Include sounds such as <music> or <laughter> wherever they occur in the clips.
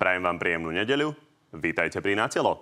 Prajem vám príjemnú nedeľu. Vítajte pri Natelo.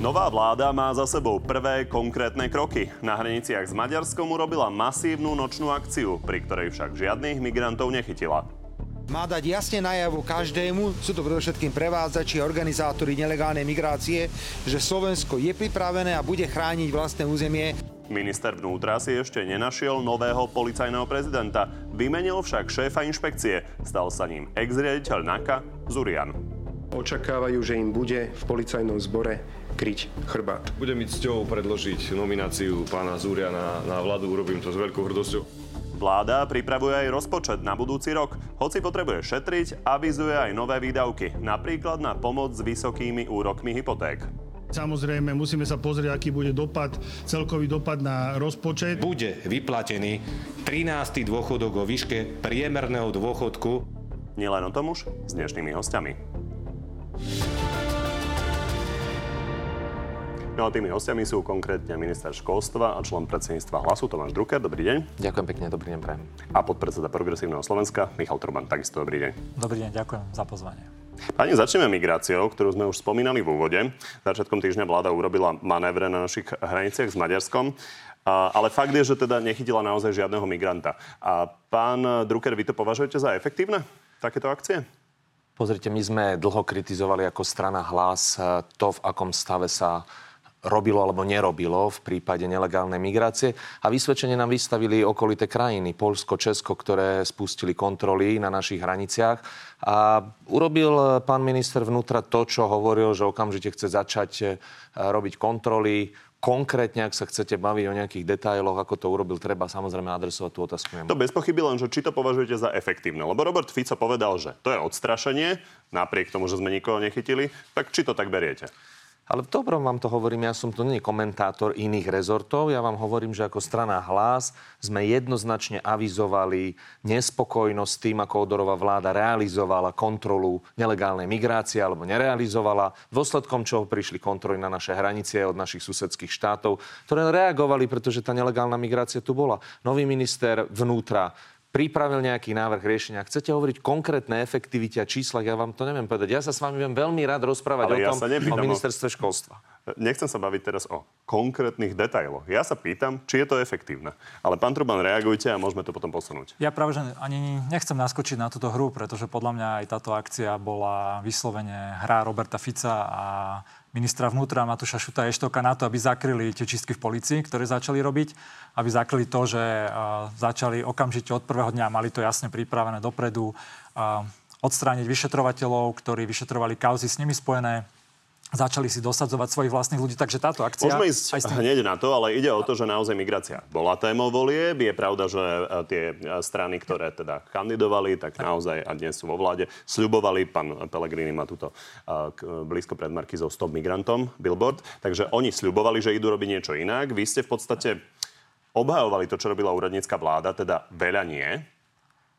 Nová vláda má za sebou prvé konkrétne kroky. Na hraniciach s Maďarskom urobila masívnu nočnú akciu, pri ktorej však žiadnych migrantov nechytila. Má dať jasne najavo každému, sú to predovšetkým prevádzači a organizátori nelegálnej migrácie, že Slovensko je pripravené a bude chrániť vlastné územie. Minister vnútra si ešte nenašiel nového policajného prezidenta. Vymenil však šéfa inšpekcie. Stal sa ním ex-riaditeľ NAKA Zurian. Očakávajú, že im bude v policajnom zbore kryť chrbát. Budem mi cťou predložiť nomináciu pána Zúria na, na vládu, urobím to s veľkou hrdosťou. Vláda pripravuje aj rozpočet na budúci rok. Hoci potrebuje šetriť, avizuje aj nové výdavky, napríklad na pomoc s vysokými úrokmi hypoték. Samozrejme, musíme sa pozrieť, aký bude dopad, celkový dopad na rozpočet. Bude vyplatený 13. dôchodok o výške priemerného dôchodku. Nielen o tom už s dnešnými hostiami. No a tými hostiami sú konkrétne minister školstva a člen predsedníctva hlasu Tomáš Drucker. Dobrý deň. Ďakujem pekne, dobrý deň prajem. A podpredseda Progresívneho Slovenska Michal Truban. Takisto dobrý deň. Dobrý deň, ďakujem za pozvanie. Pani, začneme migráciou, ktorú sme už spomínali v úvode. Začiatkom týždňa vláda urobila manévre na našich hraniciach s Maďarskom. Ale fakt je, že teda nechytila naozaj žiadneho migranta. A pán Drucker, vy to považujete za efektívne, takéto akcie? Pozrite, my sme dlho kritizovali ako strana hlas to, v akom stave sa robilo alebo nerobilo v prípade nelegálnej migrácie. A vysvedčenie nám vystavili okolité krajiny, Polsko, Česko, ktoré spustili kontroly na našich hraniciach. A urobil pán minister vnútra to, čo hovoril, že okamžite chce začať e, robiť kontroly, konkrétne, ak sa chcete baviť o nejakých detailoch, ako to urobil, treba samozrejme adresovať tú otázku. To bez pochyby len, že či to považujete za efektívne. Lebo Robert Fico povedal, že to je odstrašenie, napriek tomu, že sme nikoho nechytili. Tak či to tak beriete? Ale v dobrom vám to hovorím, ja som to nie komentátor iných rezortov, ja vám hovorím, že ako strana hlas sme jednoznačne avizovali nespokojnosť tým, ako odorová vláda realizovala kontrolu nelegálnej migrácie alebo nerealizovala, dôsledkom čoho prišli kontroly na naše hranice od našich susedských štátov, ktoré reagovali, pretože tá nelegálna migrácia tu bola. Nový minister vnútra pripravil nejaký návrh riešenia. Chcete hovoriť konkrétne efektivite a číslach, ja vám to neviem povedať. Ja sa s vami viem veľmi rád rozprávať Ale o ja tom, o ministerstve školstva. Nechcem sa baviť teraz o konkrétnych detailoch. Ja sa pýtam, či je to efektívne. Ale pán Truban, reagujte a môžeme to potom posunúť. Ja práve, že ani nechcem naskočiť na túto hru, pretože podľa mňa aj táto akcia bola vyslovene hra Roberta Fica a ministra vnútra Matúša Šuta Eštoka na to, aby zakryli tie čistky v policii, ktoré začali robiť, aby zakryli to, že začali okamžite od prvého dňa, mali to jasne pripravené dopredu, uh, odstrániť vyšetrovateľov, ktorí vyšetrovali kauzy s nimi spojené, začali si dosadzovať svojich vlastných ľudí. Takže táto akcia... Môžeme ísť tým... hneď na to, ale ide o to, že naozaj migrácia bola témou volieb. Je pravda, že e, tie e, strany, ktoré teda kandidovali, tak naozaj a dnes sú vo vláde, sľubovali, pán Pellegrini má túto uh, blízko pred Markizou stop migrantom, billboard, takže oni sľubovali, že idú robiť niečo inak. Vy ste v podstate obhajovali to, čo robila úradnícka vláda, teda veľa nie.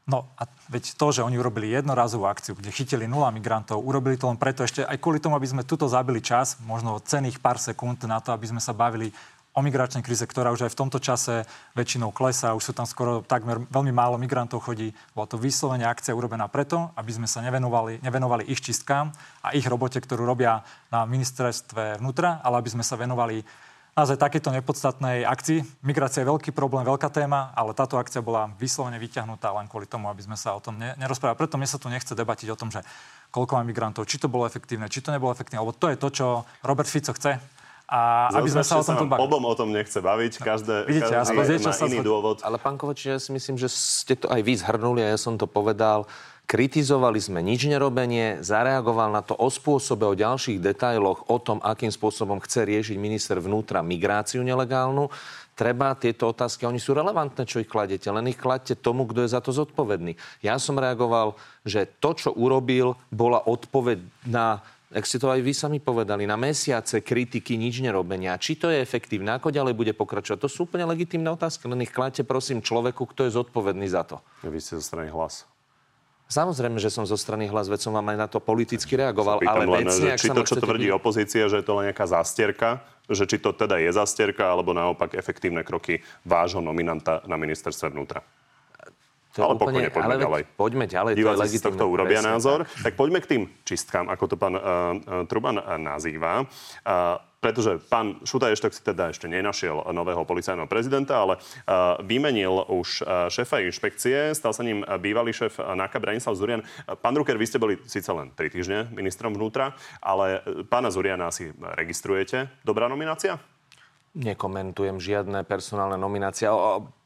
No a veď to, že oni urobili jednorazovú akciu, kde chytili nula migrantov, urobili to len preto ešte aj kvôli tomu, aby sme tuto zabili čas, možno cených pár sekúnd na to, aby sme sa bavili o migračnej kríze, ktorá už aj v tomto čase väčšinou klesá, už sú tam skoro takmer veľmi málo migrantov chodí. Bola to vyslovene akcia urobená preto, aby sme sa nevenovali, nevenovali ich čistkám a ich robote, ktorú robia na ministerstve vnútra, ale aby sme sa venovali naozaj takéto nepodstatnej akcii. Migrácia je veľký problém, veľká téma, ale táto akcia bola vyslovene vyťahnutá len kvôli tomu, aby sme sa o tom nerozprávali. Preto mne sa tu nechce debatiť o tom, že koľko má migrantov, či to bolo efektívne, či to nebolo efektívne, lebo to je to, čo Robert Fico chce. A aby sme sa o tom bavili. Obom o tom nechce baviť, každé, Vidíte, každé má iný dôvod. Ale pán Kovač, ja si myslím, že ste to aj vy zhrnuli a ja som to povedal. Kritizovali sme nič nerobenie, zareagoval na to o spôsobe, o ďalších detailoch, o tom, akým spôsobom chce riešiť minister vnútra migráciu nelegálnu. Treba tieto otázky, oni sú relevantné, čo ich kladete, len ich kladte tomu, kto je za to zodpovedný. Ja som reagoval, že to, čo urobil, bola odpoveď na ak ste to aj vy sami povedali, na mesiace kritiky nič nerobenia. Či to je efektívne, ako ďalej bude pokračovať? To sú úplne legitímne otázky, len ich kladte prosím človeku, kto je zodpovedný za to. Vy ste zo strany hlas. Samozrejme, že som zo strany hlas, veď som vám aj na to politicky reagoval, Pýtam ale len, vecne, že či to, čo tvrdí byť- opozícia, že je to len nejaká zastierka, že či to teda je zastierka, alebo naopak efektívne kroky vášho nominanta na ministerstve vnútra. To je ale úplne- pokojne, poďme ale ďalej. Poďme ďalej, to je Diváci si z legitímne. tohto urobia Presne názor. tak. Tak. poďme k tým čistkám, ako to pán uh, uh, Truban uh, nazýva. Uh, pretože pán Šuta Eštok si teda ešte nenašiel nového policajného prezidenta, ale uh, vymenil už uh, šéfa inšpekcie, stal sa ním bývalý šéf NAKA Branislav Zurian. Pán Ruker, vy ste boli síce len 3 týždne ministrom vnútra, ale uh, pána Zuriana si registrujete. Dobrá nominácia? Nekomentujem žiadne personálne nominácie.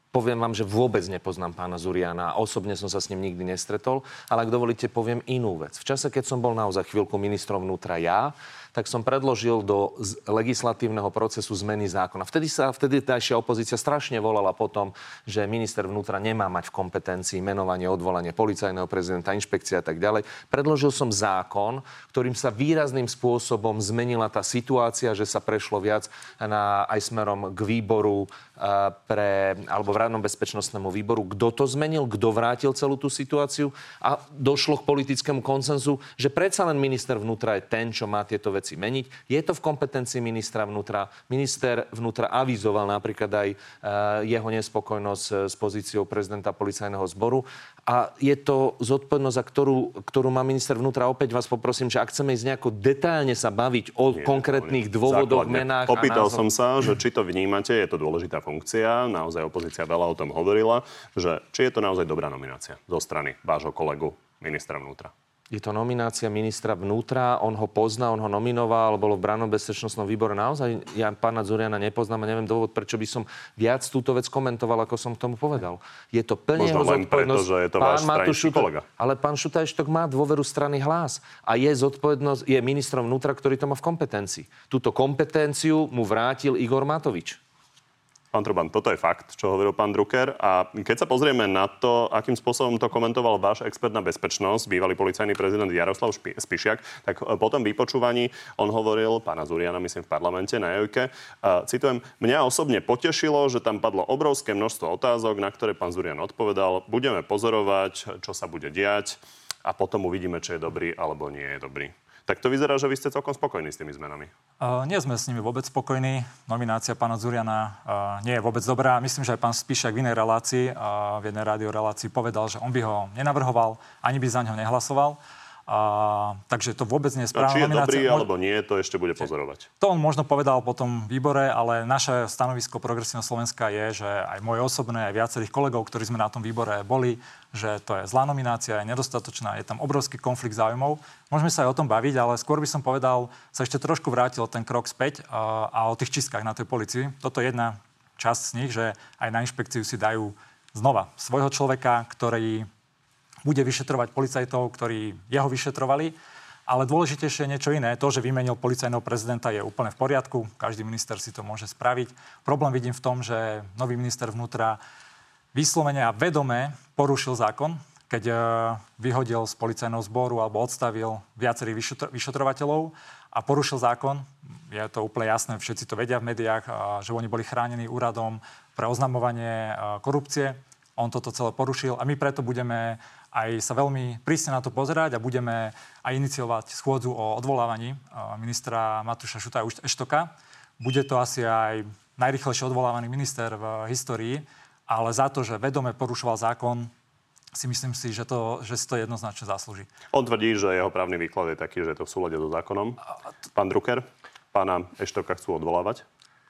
Poviem vám, že vôbec nepoznám pána Zuriana. Osobne som sa s ním nikdy nestretol. Ale ak dovolíte, poviem inú vec. V čase, keď som bol naozaj chvíľku ministrom vnútra ja, tak som predložil do legislatívneho procesu zmeny zákona. Vtedy sa vtedy tajšia opozícia strašne volala potom, že minister vnútra nemá mať v kompetencii menovanie, odvolanie policajného prezidenta, inšpekcia a tak ďalej. Predložil som zákon, ktorým sa výrazným spôsobom zmenila tá situácia, že sa prešlo viac na, aj smerom k výboru a, pre, alebo v rádnom bezpečnostnému výboru. Kto to zmenil, kto vrátil celú tú situáciu a došlo k politickému konsenzu, že predsa len minister vnútra je ten, čo má tieto veci meniť. Je to v kompetencii ministra vnútra. Minister vnútra avizoval napríklad aj e, jeho nespokojnosť e, s pozíciou prezidenta policajného zboru. A je to zodpovednosť, za ktorú, ktorú má minister vnútra. Opäť vás poprosím, že ak chceme ísť nejako detailne sa baviť o Nie, konkrétnych dôvodoch, základne. menách Opýtal a som názvoch. sa, že či to vnímate, je to dôležitá funkcia, naozaj opozícia veľa o tom hovorila, že či je to naozaj dobrá nominácia zo strany vášho kolegu ministra vnútra. Je to nominácia ministra vnútra, on ho pozná, on ho nominoval, bolo v brannom bezpečnostnom výbore. Naozaj ja pána Zuriana nepoznám a neviem dôvod, prečo by som viac túto vec komentoval, ako som k tomu povedal. Je to plne Možno len preto, že je to váš Matúš stranický kolega. Ale pán Šutajštok má dôveru strany hlas a je zodpovednosť, je ministrom vnútra, ktorý to má v kompetencii. Túto kompetenciu mu vrátil Igor Matovič. Pán Truban, toto je fakt, čo hovoril pán Drucker. A keď sa pozrieme na to, akým spôsobom to komentoval váš expert na bezpečnosť, bývalý policajný prezident Jaroslav Spišiak, tak e, po tom vypočúvaní on hovoril, pána Zuriana, myslím, v parlamente na Jojke, a citujem, mňa osobne potešilo, že tam padlo obrovské množstvo otázok, na ktoré pán Zurian odpovedal, budeme pozorovať, čo sa bude diať a potom uvidíme, či je dobrý alebo nie je dobrý. Tak to vyzerá, že vy ste celkom spokojní s tými zmenami. Uh, nie sme s nimi vôbec spokojní. Nominácia pána Zuriana uh, nie je vôbec dobrá. Myslím, že aj pán Spíšak v inej relácii, uh, v jednej radiorelácii povedal, že on by ho nenavrhoval, ani by za ňo nehlasoval. Uh, takže to vôbec nie je A správna či je nominácia. dobrý alebo nie, to ešte bude pozorovať. To on možno povedal po tom výbore, ale naše stanovisko Progresívneho Slovenska je, že aj moje osobné, aj viacerých kolegov, ktorí sme na tom výbore boli, že to je zlá nominácia, je nedostatočná, je tam obrovský konflikt záujmov. Môžeme sa aj o tom baviť, ale skôr by som povedal, sa ešte trošku vrátil ten krok späť a, o tých čistkách na tej policii. Toto je jedna časť z nich, že aj na inšpekciu si dajú znova svojho človeka, ktorý bude vyšetrovať policajtov, ktorí jeho vyšetrovali. Ale dôležitejšie je niečo iné. To, že vymenil policajného prezidenta, je úplne v poriadku. Každý minister si to môže spraviť. Problém vidím v tom, že nový minister vnútra vyslovene a vedome porušil zákon, keď e, vyhodil z policajného zboru alebo odstavil viacerých vyšetro- vyšetrovateľov a porušil zákon. Je to úplne jasné, všetci to vedia v médiách, že oni boli chránení úradom pre oznamovanie e, korupcie. On toto celé porušil a my preto budeme aj sa veľmi prísne na to pozerať a budeme aj iniciovať schôdzu o odvolávaní e, ministra Matúša Šuta Eštoka. Bude to asi aj najrychlejšie odvolávaný minister v histórii, ale za to, že vedome porušoval zákon, si myslím si, že, to, že si to jednoznačne zaslúži. On tvrdí, že jeho právny výklad je taký, že je to v súlade so zákonom. Pán Drucker, pána Eštoka chcú odvolávať.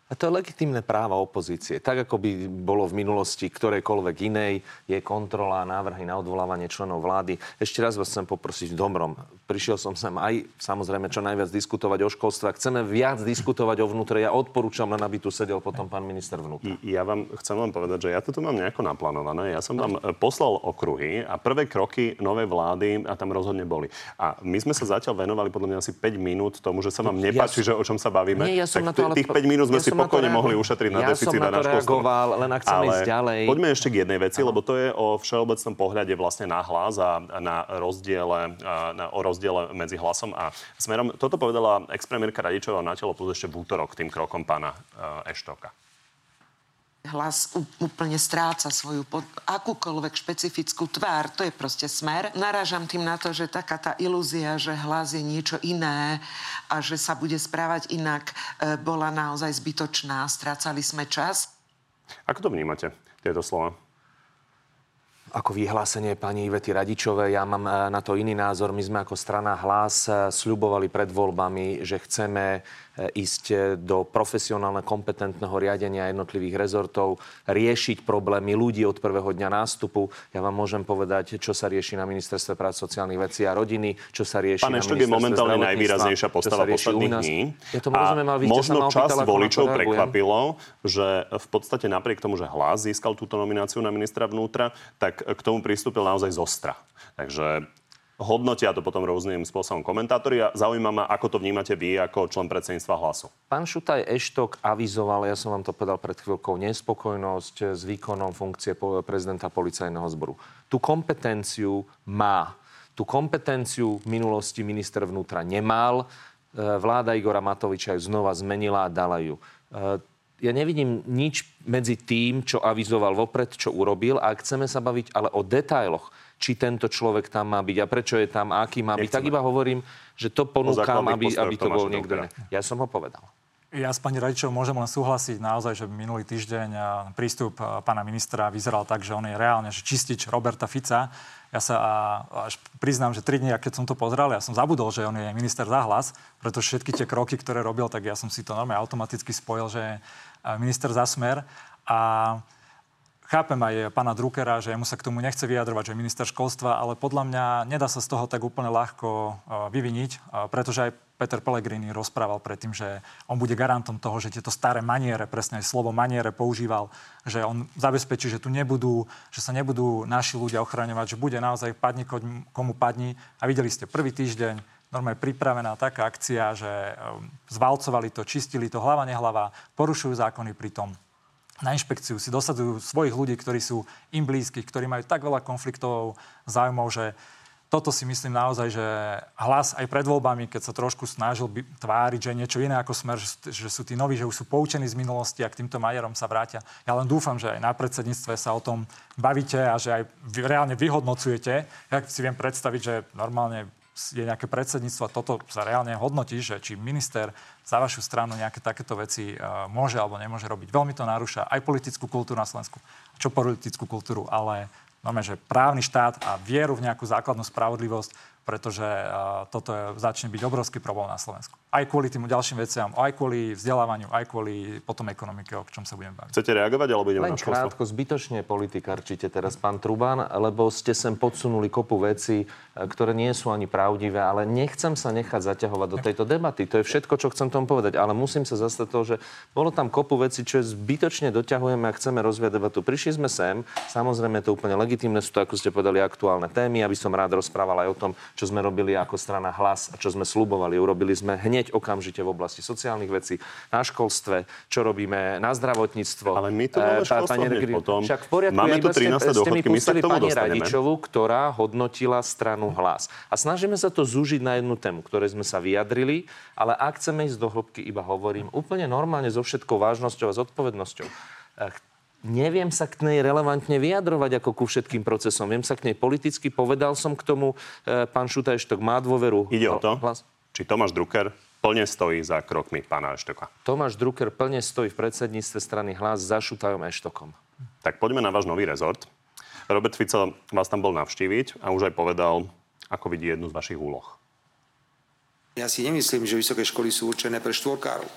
A to je legitimné práva opozície. Tak, ako by bolo v minulosti ktorejkoľvek inej, je kontrola, návrhy na odvolávanie členov vlády. Ešte raz vás chcem poprosiť dobrom. Prišiel som sem aj, samozrejme, čo najviac diskutovať o školstve. Ak chceme viac diskutovať o vnútre, ja odporúčam len, aby tu sedel potom pán minister vnútra. Ja vám chcem len povedať, že ja toto mám nejako naplánované. Ja som vám poslal okruhy a prvé kroky novej vlády a tam rozhodne boli. A my sme sa zatiaľ venovali podľa mňa asi 5 minút tomu, že sa vám Ja nepáči, som- že o čom sa bavíme. Nie, ja som tak na to, ale- tých 5 minút sme ja si som na to pokojne mohli ušetriť na Ja deficit na na školstvo. len ak chceme ísť ďalej. Poďme ešte k jednej veci, lebo to je o všeobecnom pohľade vlastne na hlas a na rozdiele, na, o rozdiele medzi hlasom a smerom. Toto povedala expremiérka Radičová na telo plus ešte v útorok tým krokom pána uh, Eštoka. Hlas úplne stráca svoju pod, akúkoľvek špecifickú tvár. To je proste smer. Narážam tým na to, že taká tá ilúzia, že hlas je niečo iné a že sa bude správať inak, e, bola naozaj zbytočná. Strácali sme čas. Ako to vnímate, tieto slova? ako vyhlásenie pani Ivety Radičovej. Ja mám e, na to iný názor. My sme ako strana Hlas e, sľubovali pred voľbami, že chceme ísť e, do profesionálne kompetentného riadenia jednotlivých rezortov, riešiť problémy ľudí od prvého dňa nástupu. Ja vám môžem povedať, čo sa rieši na ministerstve práce sociálnych vecí a rodiny, čo sa rieši Pán na Eštok je momentálne najvýraznejšia postava posledných dní. Ja to rozumiem, ale vy možno čas voličov prekvapilo, že v podstate napriek tomu, že hlas získal túto nomináciu na ministra vnútra, tak k tomu pristúpil naozaj zostra. Takže hodnotia to potom rôznym spôsobom komentátori a zaujíma ma, ako to vnímate vy ako člen predsedníctva hlasu. Pán Šutaj Eštok avizoval, ja som vám to povedal pred chvíľkou, nespokojnosť s výkonom funkcie prezidenta policajného zboru. Tú kompetenciu má. Tú kompetenciu v minulosti minister vnútra nemal. E, vláda Igora Matoviča ju znova zmenila a dala ju. E, ja nevidím nič medzi tým, čo avizoval vopred, čo urobil a chceme sa baviť ale o detailoch, či tento človek tam má byť a prečo je tam a aký má byť. Tak iba hovorím, že to ponúkam, aby, aby to bol niekto. Ja som ho povedal. Ja s pani Radičovou môžem len súhlasiť naozaj, že minulý týždeň prístup pána ministra vyzeral tak, že on je reálne že čistič Roberta Fica. Ja sa až priznám, že tri dní, keď som to pozrel, ja som zabudol, že on je minister za hlas, pretože všetky tie kroky, ktoré robil, tak ja som si to normálne automaticky spojil, že je minister za smer. A Chápem aj pána Druckera, že mu sa k tomu nechce vyjadrovať, že minister školstva, ale podľa mňa nedá sa z toho tak úplne ľahko e, vyviniť, e, pretože aj Peter Pellegrini rozprával predtým, že on bude garantom toho, že tieto staré maniere, presne aj slovo maniere používal, že on zabezpečí, že tu nebudú, že sa nebudú naši ľudia ochraňovať, že bude naozaj padni komu padni. A videli ste prvý týždeň, normálne pripravená taká akcia, že e, zvalcovali to, čistili to hlava nehlava, porušujú zákony pritom na inšpekciu si dosadujú svojich ľudí, ktorí sú im blízki, ktorí majú tak veľa konfliktov, záujmov, že toto si myslím naozaj, že hlas aj pred voľbami, keď sa trošku snažil by, tváriť, že niečo iné ako smer, že, sú tí noví, že už sú poučení z minulosti a k týmto majerom sa vrátia. Ja len dúfam, že aj na predsedníctve sa o tom bavíte a že aj reálne vyhodnocujete. Ja si viem predstaviť, že normálne je nejaké predsedníctvo a toto sa reálne hodnotí, že či minister za vašu stranu nejaké takéto veci uh, môže alebo nemôže robiť. Veľmi to narúša aj politickú kultúru na Slovensku. Čo politickú kultúru, ale máme, že právny štát a vieru v nejakú základnú spravodlivosť pretože toto je, začne byť obrovský problém na Slovensku. Aj kvôli tým ďalším veciam, aj kvôli vzdelávaniu, aj kvôli potom ekonomike, o čom sa budem baviť. Chcete reagovať, alebo ideme Len na školstvo? krátko, zbytočne určite teraz, pán Truban, lebo ste sem podsunuli kopu veci, e, ktoré nie sú ani pravdivé, ale nechcem sa nechať zaťahovať do tejto debaty. To je všetko, čo chcem tomu povedať, ale musím sa zastať toho, že bolo tam kopu veci, čo zbytočne doťahujeme a chceme rozviať debatu. Prišli sme sem, samozrejme to úplne legitimné, sú to, ako ste povedali, aktuálne témy, aby som rád rozprával aj o tom, čo sme robili ako strana Hlas a čo sme slubovali. Urobili sme hneď okamžite v oblasti sociálnych vecí, na školstve, čo robíme na zdravotníctvo. Ale my to máme e, pani Regri... potom. Však v poriadku, máme tu 13 ste, dochodky, my sa k tomu pani dostaneme. Radičovu, ktorá hodnotila stranu Hlas. A snažíme sa to zúžiť na jednu tému, ktoré sme sa vyjadrili, ale ak chceme ísť do hĺbky, iba hovorím úplne normálne so všetkou vážnosťou a zodpovednosťou e, neviem sa k nej relevantne vyjadrovať ako ku všetkým procesom. Viem sa k nej politicky, povedal som k tomu, e, pán Šutajštok má dôveru. Ide o to, hlas? či Tomáš Drucker plne stojí za krokmi pána Eštoka. Tomáš Drucker plne stojí v predsedníctve strany hlas za Šutajom Eštokom. Tak poďme na váš nový rezort. Robert Fico vás tam bol navštíviť a už aj povedal, ako vidí jednu z vašich úloh. Ja si nemyslím, že vysoké školy sú určené pre štvorkárov.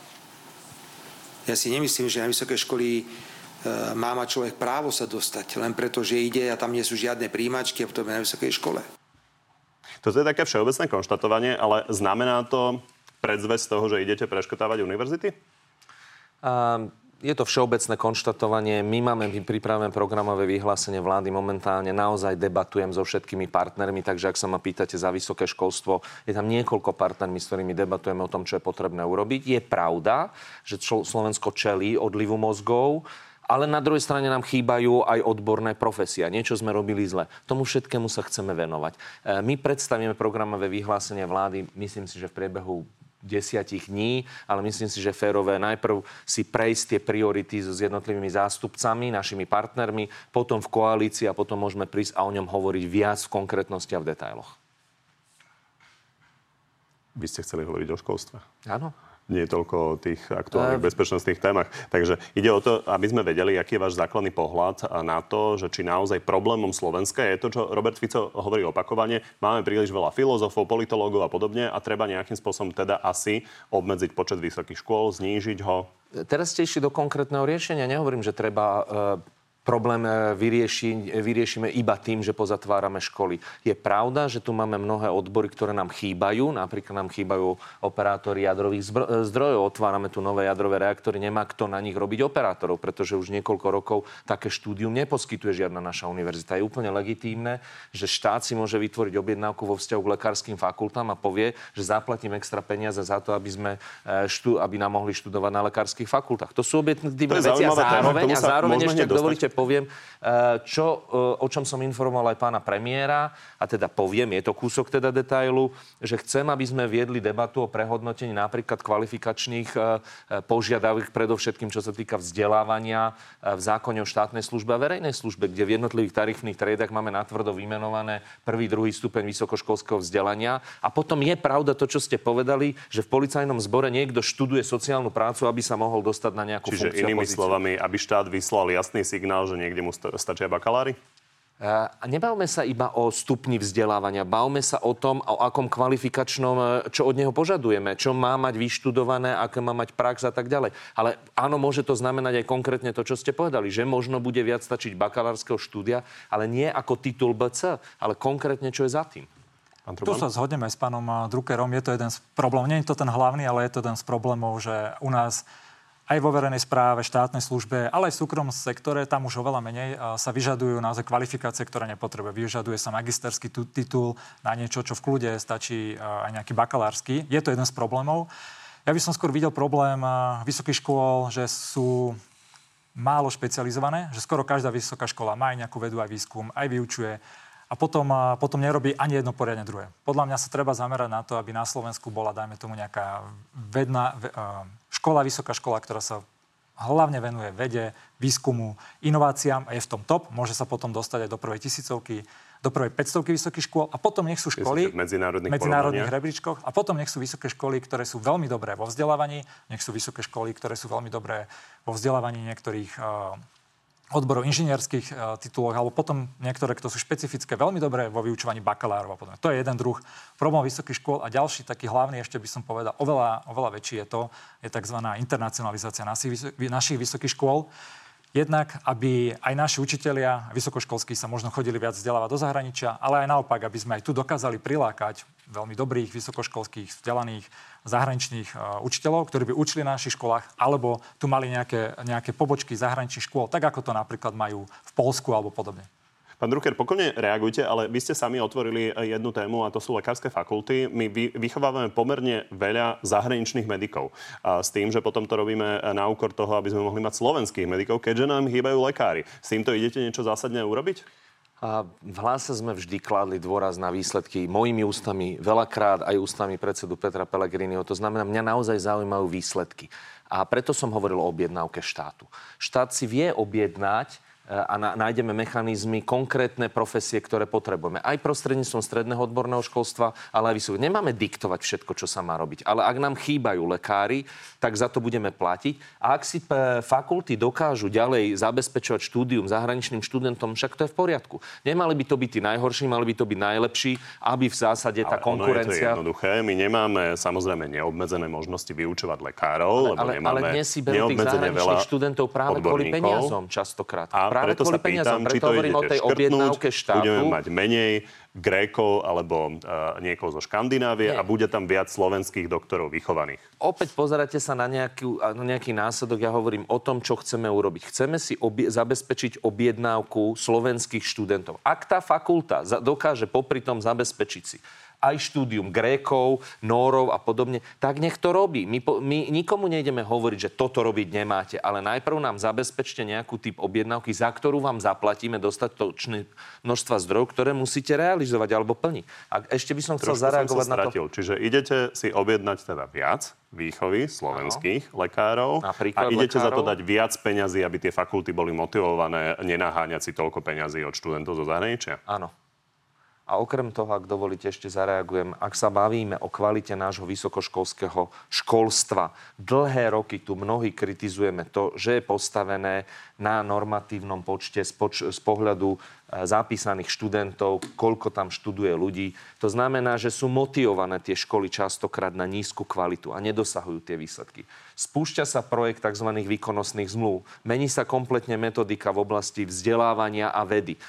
Ja si nemyslím, že na vysoké školy má mať človek právo sa dostať, len preto, že ide a tam nie sú žiadne príjimačky a potom je na vysokej škole. Toto je také všeobecné konštatovanie, ale znamená to predzvesť toho, že idete preškotávať univerzity? Um, je to všeobecné konštatovanie. My máme pripravené programové vyhlásenie vlády. Momentálne naozaj debatujem so všetkými partnermi, takže ak sa ma pýtate za vysoké školstvo, je tam niekoľko partnermi, s ktorými debatujeme o tom, čo je potrebné urobiť. Je pravda, že Slovensko čelí odlivu mozgov ale na druhej strane nám chýbajú aj odborné profesia. Niečo sme robili zle. Tomu všetkému sa chceme venovať. E, my predstavíme programové vyhlásenie vlády, myslím si, že v priebehu desiatich dní, ale myslím si, že férové najprv si prejsť tie priority s jednotlivými zástupcami, našimi partnermi, potom v koalícii a potom môžeme prísť a o ňom hovoriť viac v konkrétnosti a v detailoch. By ste chceli hovoriť o školstve? Áno nie toľko o tých aktuálnych bezpečnostných témach. Takže ide o to, aby sme vedeli, aký je váš základný pohľad na to, že či naozaj problémom Slovenska je to, čo Robert Fico hovorí opakovane. Máme príliš veľa filozofov, politológov a podobne a treba nejakým spôsobom teda asi obmedziť počet vysokých škôl, znížiť ho. Teraz ste išli do konkrétneho riešenia. Nehovorím, že treba e, problém e, vyrieši, vyriešime iba tým, že pozatvárame školy. Je pravda, že tu máme mnohé odbory, ktoré nám chýbajú. Napríklad nám chýbajú operátori jadrových e, zdrojov. Otvárame tu nové jadrové reaktory. Nemá kto na nich robiť operátorov, pretože už niekoľko rokov také štúdium neposkytuje žiadna naša univerzita. Je úplne legitímne, že štát si môže vytvoriť objednávku vo vzťahu k lekárskym fakultám a povie, že zaplatím extra peniaze za to, aby, sme štú, aby nám mohli študovať na lekárskych fakultách. To sú objednívne veci a zároveň, a zároveň ešte, dovolíte, poviem, eh, čo, eh, o čom som informoval aj pána premiéra, a teda poviem, je to kúsok teda detailu, že chcem, aby sme viedli debatu o prehodnotení napríklad kvalifikačných eh, požiadaviek, predovšetkým čo sa týka vzdelávania v zákone o štátnej službe a verejnej službe, kde v jednotlivých tarifných triedach máme natvrdo vymenované prvý, druhý stupeň vysokoškolského vzdelania. A potom je pravda to, čo ste povedali, že v policajnom zbore niekto študuje sociálnu prácu, aby sa mohol dostať na nejakú Čiže funkciu inými slovami, aby štát vyslal jasný signál, signál, že niekde mu stačia bakalári? A nebavme sa iba o stupni vzdelávania, bavme sa o tom, o akom kvalifikačnom, e, čo od neho požadujeme, čo má mať vyštudované, aké má mať prax a tak ďalej. Ale áno, môže to znamenať aj konkrétne to, čo ste povedali, že možno bude viac stačiť bakalárskeho štúdia, ale nie ako titul BC, ale konkrétne, čo je za tým. Tu sa zhodneme s pánom Druckerom. Je to jeden z problémov, nie je to ten hlavný, ale je to jeden z problémov, že u nás aj vo verejnej správe, štátnej službe, ale aj v súkromnom sektore, tam už oveľa menej sa vyžadujú naozaj kvalifikácie, ktoré nepotrebuje. Vyžaduje sa magisterský titul na niečo, čo v kľude stačí aj nejaký bakalársky. Je to jeden z problémov. Ja by som skôr videl problém vysokých škôl, že sú málo špecializované, že skoro každá vysoká škola má aj nejakú vedu, aj výskum, aj vyučuje a potom, potom nerobí ani jedno poriadne druhé. Podľa mňa sa treba zamerať na to, aby na Slovensku bola, dajme tomu, nejaká vedná, škola, vysoká škola, ktorá sa hlavne venuje vede, výskumu, inováciám a je v tom top. Môže sa potom dostať aj do prvej tisícovky, do prvej 500 vysokých škôl a potom nech sú školy v medzinárodných, medzinárodných rebríčkoch a potom nech sú vysoké školy, ktoré sú veľmi dobré vo vzdelávaní, nech sú vysoké školy, ktoré sú veľmi dobré vo vzdelávaní niektorých uh, odborov inžinierských uh, tituloch, alebo potom niektoré, ktoré sú špecifické, veľmi dobré vo vyučovaní bakalárov a podobne. To je jeden druh problém vysokých škôl a ďalší taký hlavný, ešte by som povedal, oveľa, oveľa väčší je to, je tzv. internacionalizácia našich vysokých škôl. Jednak, aby aj naši učitelia vysokoškolskí sa možno chodili viac vzdelávať do zahraničia, ale aj naopak, aby sme aj tu dokázali prilákať veľmi dobrých vysokoškolských vzdelaných zahraničných uh, učiteľov, ktorí by učili na našich školách, alebo tu mali nejaké, nejaké pobočky zahraničných škôl, tak ako to napríklad majú v Polsku alebo podobne. Pán Drucker, pokojne reagujte, ale vy ste sami otvorili jednu tému a to sú lekárske fakulty. My vychovávame pomerne veľa zahraničných medikov. A s tým, že potom to robíme na úkor toho, aby sme mohli mať slovenských medikov, keďže nám chýbajú lekári. S týmto idete niečo zásadne urobiť? A v hlase sme vždy kladli dôraz na výsledky mojimi ústami, veľakrát aj ústami predsedu Petra Pellegriniho. To znamená, mňa naozaj zaujímajú výsledky. A preto som hovoril o objednávke štátu. Štát si vie objednať a nájdeme mechanizmy, konkrétne profesie, ktoré potrebujeme. Aj prostredníctvom stredného odborného školstva, ale aj vysoko. Nemáme diktovať všetko, čo sa má robiť. Ale ak nám chýbajú lekári, tak za to budeme platiť. A ak si fakulty dokážu ďalej zabezpečovať štúdium zahraničným študentom, však to je v poriadku. Nemali by to byť tí najhorší, mali by to byť najlepší, aby v zásade tá konkurencia... Ono je to jednoduché. My nemáme samozrejme neobmedzené možnosti vyučovať lekárov, ale, lebo ale, nemáme ale dnes si berú tých zahraničných študentov práve kvôli peniazom častokrát. A práve preto sa pýtam, či to idete o tej objednávke štátu. Budeme mať menej Grékov alebo uh, niekoho zo Škandinávie Nie. a bude tam viac slovenských doktorov vychovaných. Opäť pozeráte sa na nejaký, na nejaký následok. Ja hovorím o tom, čo chceme urobiť. Chceme si obie, zabezpečiť objednávku slovenských študentov. Ak tá fakulta za, dokáže popri tom zabezpečiť si aj štúdium Grékov, Nórov a podobne, tak nech to robí. My, po, my nikomu nejdeme hovoriť, že toto robiť nemáte, ale najprv nám zabezpečte nejakú typ objednávky, za ktorú vám zaplatíme dostatočné množstva zdrojov, ktoré musíte realizovať alebo plniť. A ešte by som chcel Trošku zareagovať som sa na to. stratil. Čiže idete si objednať teda viac výchovy slovenských lekárov Napríklad a idete za to lekárov. dať viac peňazí, aby tie fakulty boli motivované nenaháňať si toľko peňazí od študentov zo zahraničia? Áno. A okrem toho, ak dovolíte, ešte zareagujem. Ak sa bavíme o kvalite nášho vysokoškolského školstva, dlhé roky tu mnohí kritizujeme to, že je postavené na normatívnom počte z, poč- z pohľadu e, zapísaných študentov, koľko tam študuje ľudí. To znamená, že sú motivované tie školy častokrát na nízku kvalitu a nedosahujú tie výsledky. Spúšťa sa projekt tzv. výkonnostných zmluv. Mení sa kompletne metodika v oblasti vzdelávania a vedy. E,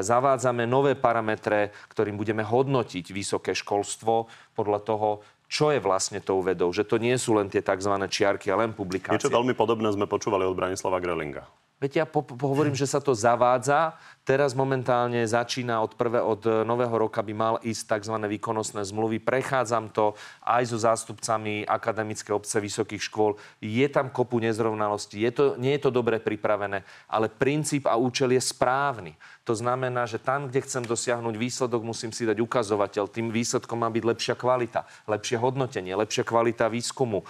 Zavádzame nové parametre, ktorým budeme hodnotiť vysoké školstvo podľa toho, čo je vlastne tou vedou. Že to nie sú len tie tzv. čiarky a len publikácie. Niečo veľmi podobné sme počúvali od Branislava Grelinga. Veď ja po, hovorím, že sa to zavádza. Teraz momentálne začína od, prvé, od e, nového roka by mal ísť tzv. výkonnostné zmluvy. Prechádzam to aj so zástupcami akademické obce vysokých škôl. Je tam kopu nezrovnalostí. Je to, nie je to dobre pripravené, ale princíp a účel je správny. To znamená, že tam, kde chcem dosiahnuť výsledok, musím si dať ukazovateľ. Tým výsledkom má byť lepšia kvalita, lepšie hodnotenie, lepšia kvalita výskumu, e,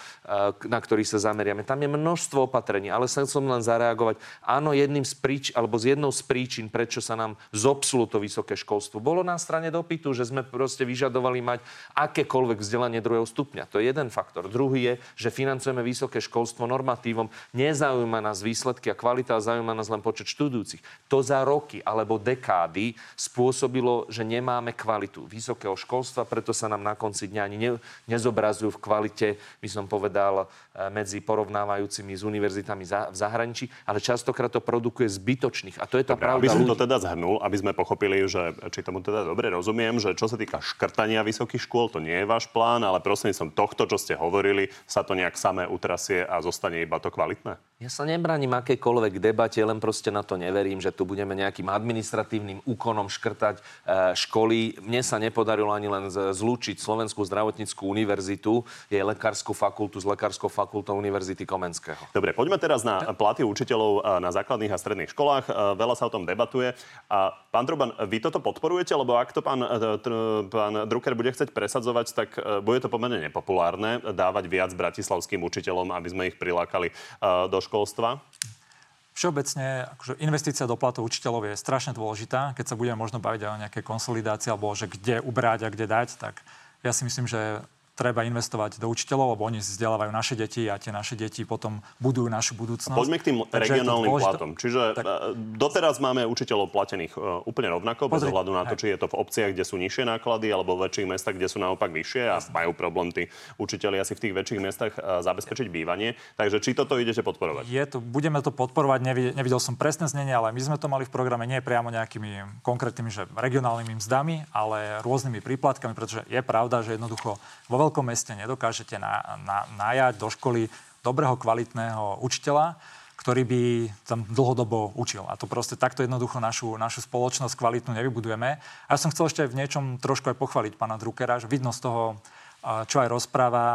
na ktorý sa zameriame. Tam je množstvo opatrení, ale chcel som len zareagovať. Áno, jedným z príč, alebo z jednou z príčin, prečo sa nám zopsulo to vysoké školstvo, bolo na strane dopytu, že sme proste vyžadovali mať akékoľvek vzdelanie druhého stupňa. To je jeden faktor. Druhý je, že financujeme vysoké školstvo normatívom. Nezaujíma nás výsledky a kvalita, ale zaujíma nás len počet študujúcich. To za roky alebo dekády spôsobilo, že nemáme kvalitu vysokého školstva, preto sa nám na konci dňa ani ne, nezobrazujú v kvalite, by som povedal, e, medzi porovnávajúcimi s univerzitami za, v zahraničí, ale častokrát to produkuje zbytočných. A to je tá Dobre, pravda aby som ľudí. to teda zhrnul, aby sme pochopili, že či tomu teda dobre rozumiem, že čo sa týka škrtania vysokých škôl, to nie je váš plán, ale prosím som tohto, čo ste hovorili, sa to nejak samé utrasie a zostane iba to kvalitné? Ja sa nebraním akejkoľvek debate, len proste na to neverím, že tu budeme nejakým administratívnym úkonom škrtať e, školy. Mne sa nepodarilo ani len zlúčiť Slovenskú zdravotníckú univerzitu, jej lekárskú fakultu s lekárskou fakultou Univerzity Komenského. Dobre, poďme teraz na platy učiteľov a na základných a stredných školách. E, Veľa sa o tom debatuje. A pán Truban, vy toto podporujete? Lebo ak to pán, e, pán Drucker bude chcieť presadzovať, tak e, bude to pomerne nepopulárne dávať viac bratislavským učiteľom, aby sme ich prilákali e, do školstva. Všeobecne akože investícia do platov učiteľov je strašne dôležitá. Keď sa budeme možno baviť o nejaké konsolidácii alebo že kde ubrať a kde dať, tak ja si myslím, že treba investovať do učiteľov, lebo oni vzdelávajú naše deti a tie naše deti potom budujú našu budúcnosť. Poďme k tým Takže regionálnym dôležité- platom. Čiže Tak- tak... doteraz máme učiteľov platených e, úplne rovnako, bez Pozri- ohľadu na to, či je to v obciach, kde sú nižšie náklady, alebo v väčších mestách, kde sú naopak vyššie a majú problém tí učiteľi asi v tých väčších mestách e, zabezpečiť bývanie. Takže či toto idete podporovať? Je to, budeme to podporovať, nevidel, nevidel som presné znenie, ale my sme to mali v programe nie priamo nejakými konkrétnymi, že regionálnymi mzdami, ale rôznymi príplatkami, pretože je pravda, že jednoducho vo veľkom meste nedokážete na, na, najať do školy dobrého, kvalitného učiteľa, ktorý by tam dlhodobo učil. A to proste takto jednoducho našu, našu spoločnosť kvalitnú nevybudujeme. A ja som chcel ešte v niečom trošku aj pochváliť pána Druckera, že vidno z toho, čo aj rozpráva,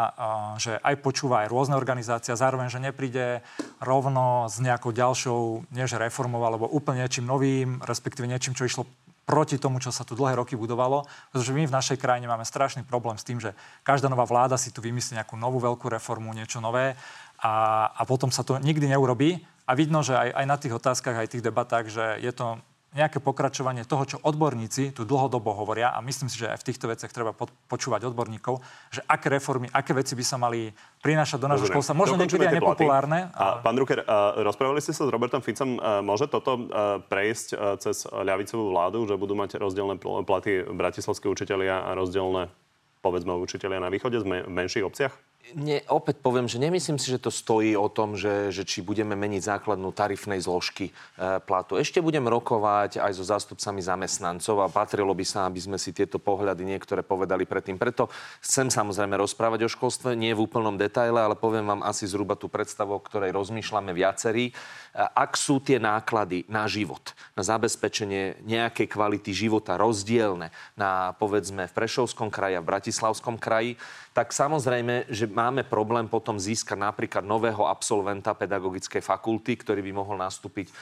že aj počúva aj rôzne organizácie zároveň, že nepríde rovno s nejakou ďalšou, nie že reformou, alebo úplne niečím novým, respektíve niečím, čo išlo proti tomu, čo sa tu dlhé roky budovalo, pretože my v našej krajine máme strašný problém s tým, že každá nová vláda si tu vymyslí nejakú novú veľkú reformu, niečo nové a, a potom sa to nikdy neurobí. A vidno, že aj, aj na tých otázkach, aj tých debatách, že je to nejaké pokračovanie toho, čo odborníci tu dlhodobo hovoria a myslím si, že aj v týchto veciach treba pod, počúvať odborníkov, že aké reformy, aké veci by sa mali prinášať do nášho školstva. Možno niekedy aj nepopulárne. A, pán Drucker, a, rozprávali ste sa s Robertom Ficom, a, môže toto a, prejsť a, cez ľavicovú vládu, že budú mať rozdielne pl- platy bratislavské učitelia a rozdielne povedzme učitelia na východe v menších obciach? Nie, opäť poviem, že nemyslím si, že to stojí o tom, že, že či budeme meniť základnú tarifnej zložky e, platu. Ešte budem rokovať aj so zástupcami zamestnancov a patrilo by sa, aby sme si tieto pohľady niektoré povedali predtým. Preto chcem samozrejme rozprávať o školstve, nie v úplnom detaile, ale poviem vám asi zhruba tú predstavu, o ktorej rozmýšľame viacerí. E, ak sú tie náklady na život, na zabezpečenie nejakej kvality života rozdielne na, povedzme, v Prešovskom kraji a v Bratislavskom kraji, tak samozrejme, že máme problém potom získať napríklad nového absolventa pedagogickej fakulty, ktorý by mohol nastúpiť e,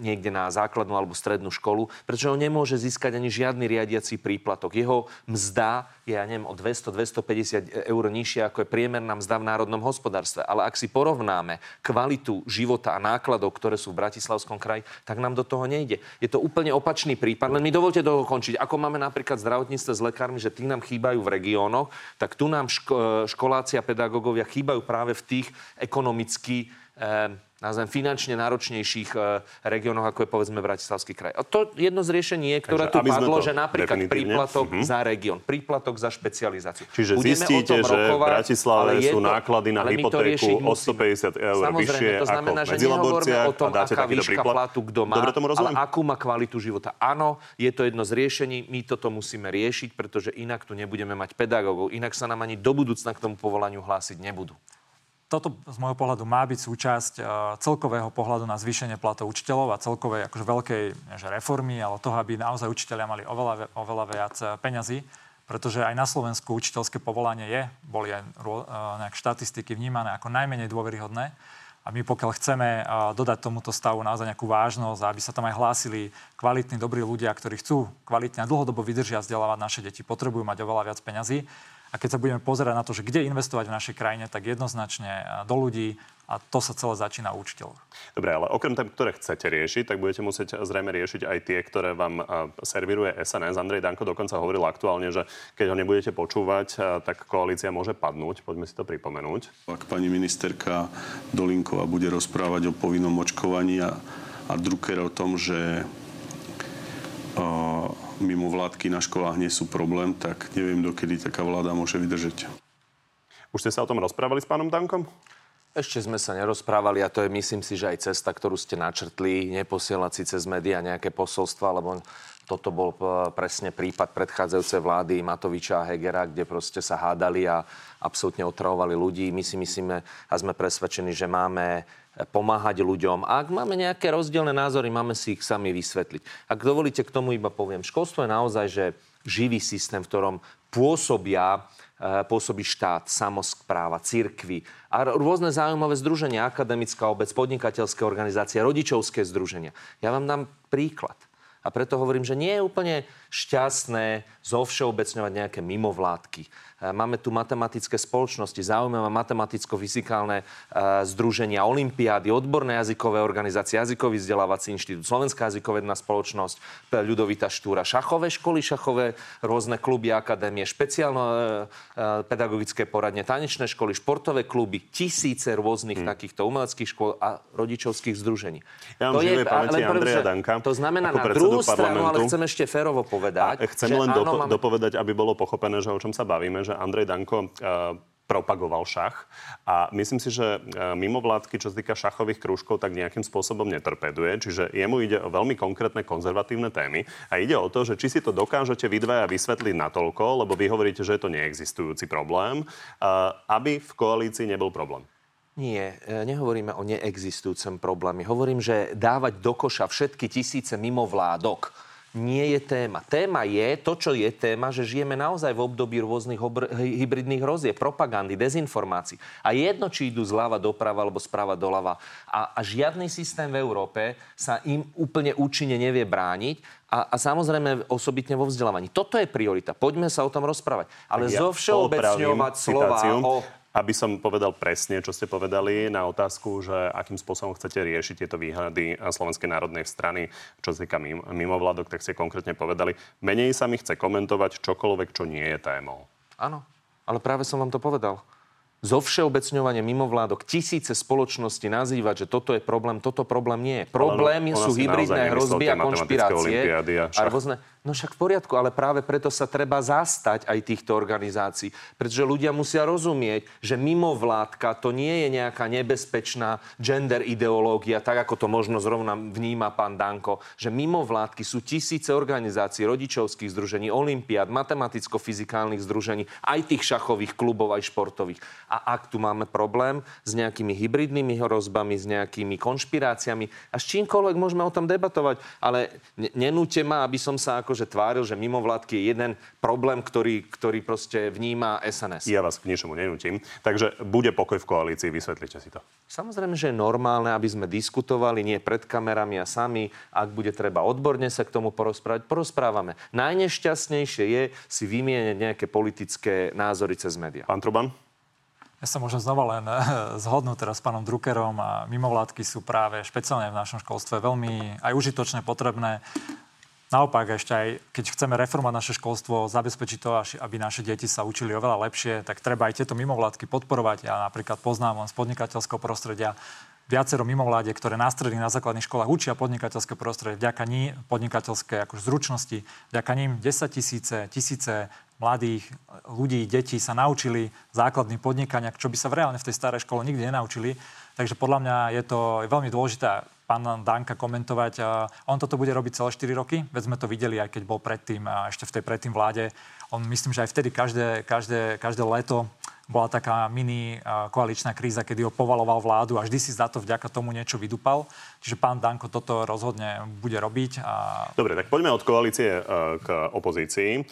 niekde na základnú alebo strednú školu, pretože on nemôže získať ani žiadny riadiaci príplatok. Jeho mzda je, ja neviem, o 200-250 eur nižšia, ako je priemerná mzda v národnom hospodárstve. Ale ak si porovnáme kvalitu života a nákladov, ktoré sú v Bratislavskom kraji, tak nám do toho nejde. Je to úplne opačný prípad. Len mi dovolte to končiť. Ako máme napríklad zdravotníctve s lekármi, že tí nám chýbajú v regiónoch, tak tu nám ško- školáci a pedagógovia chýbajú práve v tých ekonomicky eh, nazvem, finančne náročnejších e, regiónoch, ako je povedzme Bratislavský kraj. A to jedno z riešení je, ktoré tu padlo, že napríklad príplatok uh-huh. za región, príplatok za špecializáciu. Čiže Budeme zistíte, že v Bratislave sú to, náklady na hypotéku o 150 eur vyššie to znamená, ako že nehovoríme o tom, aká výška platu kto má, ale akú má kvalitu života. Áno, je to jedno z riešení, my toto musíme riešiť, pretože inak tu nebudeme mať pedagógov, inak sa nám ani do budúcna k tomu povolaniu hlásiť nebudú toto z môjho pohľadu má byť súčasť uh, celkového pohľadu na zvýšenie platov učiteľov a celkovej akože veľkej že reformy, ale toho, aby naozaj učiteľia mali oveľa, oveľa viac e, peňazí, pretože aj na Slovensku učiteľské povolanie je, boli aj uh, nejak štatistiky vnímané ako najmenej dôveryhodné. A my pokiaľ chceme dodať tomuto stavu naozaj nejakú vážnosť, aby sa tam aj hlásili kvalitní, dobrí ľudia, ktorí chcú kvalitne a dlhodobo vydržia vzdelávať naše deti, potrebujú mať oveľa viac peňazí, a keď sa budeme pozerať na to, že kde investovať v našej krajine, tak jednoznačne do ľudí a to sa celé začína u učiteľov. Dobre, ale okrem tém, ktoré chcete riešiť, tak budete musieť zrejme riešiť aj tie, ktoré vám serviruje SNS. Andrej Danko dokonca hovoril aktuálne, že keď ho nebudete počúvať, tak koalícia môže padnúť. Poďme si to pripomenúť. Ak pani ministerka Dolinková bude rozprávať o povinnom očkovaní a, a Drucker o tom, že mimo vládky na školách nie sú problém, tak neviem, dokedy taká vláda môže vydržať. Už ste sa o tom rozprávali s pánom Dankom? Ešte sme sa nerozprávali a to je, myslím si, že aj cesta, ktorú ste načrtli, neposielať si cez médiá nejaké posolstva, lebo toto bol e, presne prípad predchádzajúcej vlády Matoviča a Hegera, kde proste sa hádali a absolútne otravovali ľudí. My si myslíme a sme presvedčení, že máme pomáhať ľuďom. A ak máme nejaké rozdielne názory, máme si ich sami vysvetliť. Ak dovolíte, k tomu iba poviem. Školstvo je naozaj že živý systém, v ktorom pôsobia e, pôsobí štát, samozpráva, cirkvy a rôzne zaujímavé združenia, akademická obec, podnikateľské organizácie, rodičovské združenia. Ja vám dám príklad. A preto hovorím, že nie je úplne šťastné zovšeobecňovať nejaké mimovládky. E, máme tu matematické spoločnosti, zaujímavé matematicko-fyzikálne e, združenia, olimpiády, odborné jazykové organizácie, jazykový vzdelávací inštitút, Slovenská jazykovedná spoločnosť, Ľudovita Štúra, šachové školy, šachové rôzne kluby, akadémie, špeciálne e, pedagogické poradne, tanečné školy, športové kluby, tisíce rôznych hmm. takýchto umeleckých škôl a rodičovských združení. Ja to je, pamäti Andreja Danka. To znamená na druhú stranu, ale chcem ešte férovo povedať. A chcem len dopo- máme... dopovedať, aby bolo pochopené, že o čom sa bavíme, že Andrej Danko uh, propagoval šach. A myslím si, že e, mimovládky, čo sa týka šachových krúžkov, tak nejakým spôsobom netorpeduje. Čiže jemu ide o veľmi konkrétne konzervatívne témy. A ide o to, že či si to dokážete vy dvaja vysvetliť natoľko, lebo vy hovoríte, že je to neexistujúci problém, e, aby v koalícii nebol problém. Nie, nehovoríme o neexistujúcom probléme. Hovorím, že dávať do koša všetky tisíce mimovládok, nie je téma. Téma je, to, čo je téma, že žijeme naozaj v období rôznych obr- hybridných hrozie, propagandy, dezinformácií. A jedno, či idú zľava doprava alebo správa doľava. A, a žiadny systém v Európe sa im úplne účinne nevie brániť. A, a samozrejme osobitne vo vzdelávaní. Toto je priorita. Poďme sa o tom rozprávať. Ale ja zo všeobecňovať slova o aby som povedal presne, čo ste povedali na otázku, že akým spôsobom chcete riešiť tieto výhrady Slovenskej národnej strany, čo sa týka mimovládok, tak ste konkrétne povedali, menej sa mi chce komentovať čokoľvek, čo nie je témou. Áno, ale práve som vám to povedal zo všeobecňovania mimovládok tisíce spoločností nazývať, že toto je problém, toto problém nie je. Problémy sú hybridné hrozby a konšpirácie. A, a rôzne... No však v poriadku, ale práve preto sa treba zastať aj týchto organizácií. Pretože ľudia musia rozumieť, že mimovládka to nie je nejaká nebezpečná gender ideológia, tak ako to možno zrovna vníma pán Danko, že mimovládky sú tisíce organizácií, rodičovských združení, olimpiád, matematicko-fyzikálnych združení, aj tých šachových klubov, aj športových. A ak tu máme problém s nejakými hybridnými hrozbami, s nejakými konšpiráciami a s čímkoľvek môžeme o tom debatovať, ale nenúte ma, aby som sa akože tváril, že mimovládky je jeden problém, ktorý, ktorý proste vníma SNS. Ja vás k niečomu nenútim. Takže bude pokoj v koalícii, vysvetlite si to. Samozrejme, že je normálne, aby sme diskutovali nie pred kamerami a sami. Ak bude treba odborne sa k tomu porozprávať, porozprávame. Najnešťastnejšie je si vymieňať nejaké politické názory cez médiá. Pán Truban? Ja sa môžem znova len zhodnúť teraz s pánom Druckerom a mimovládky sú práve špeciálne v našom školstve veľmi aj užitočné, potrebné. Naopak, ešte aj keď chceme reformovať naše školstvo, zabezpečiť to, aby naše deti sa učili oveľa lepšie, tak treba aj tieto mimovládky podporovať. Ja napríklad poznám z podnikateľského prostredia viacero mimovláde, ktoré na stredných, na základných školách učia podnikateľské prostredie. Vďaka ní podnikateľské akože zručnosti, vďaka ním 10 tisíce, tisíce mladých ľudí, detí sa naučili základný podnikania, čo by sa v reálne v tej starej škole nikdy nenaučili. Takže podľa mňa je to veľmi dôležité pán Danka komentovať. On toto bude robiť celé 4 roky, veď sme to videli aj keď bol predtým, ešte v tej predtým vláde. On myslím, že aj vtedy každé, každé, každé leto bola taká mini koaličná kríza, kedy ho povaloval vládu a vždy si za to vďaka tomu niečo vydupal. Čiže pán Danko toto rozhodne bude robiť. A... Dobre, tak poďme od koalície k opozícii.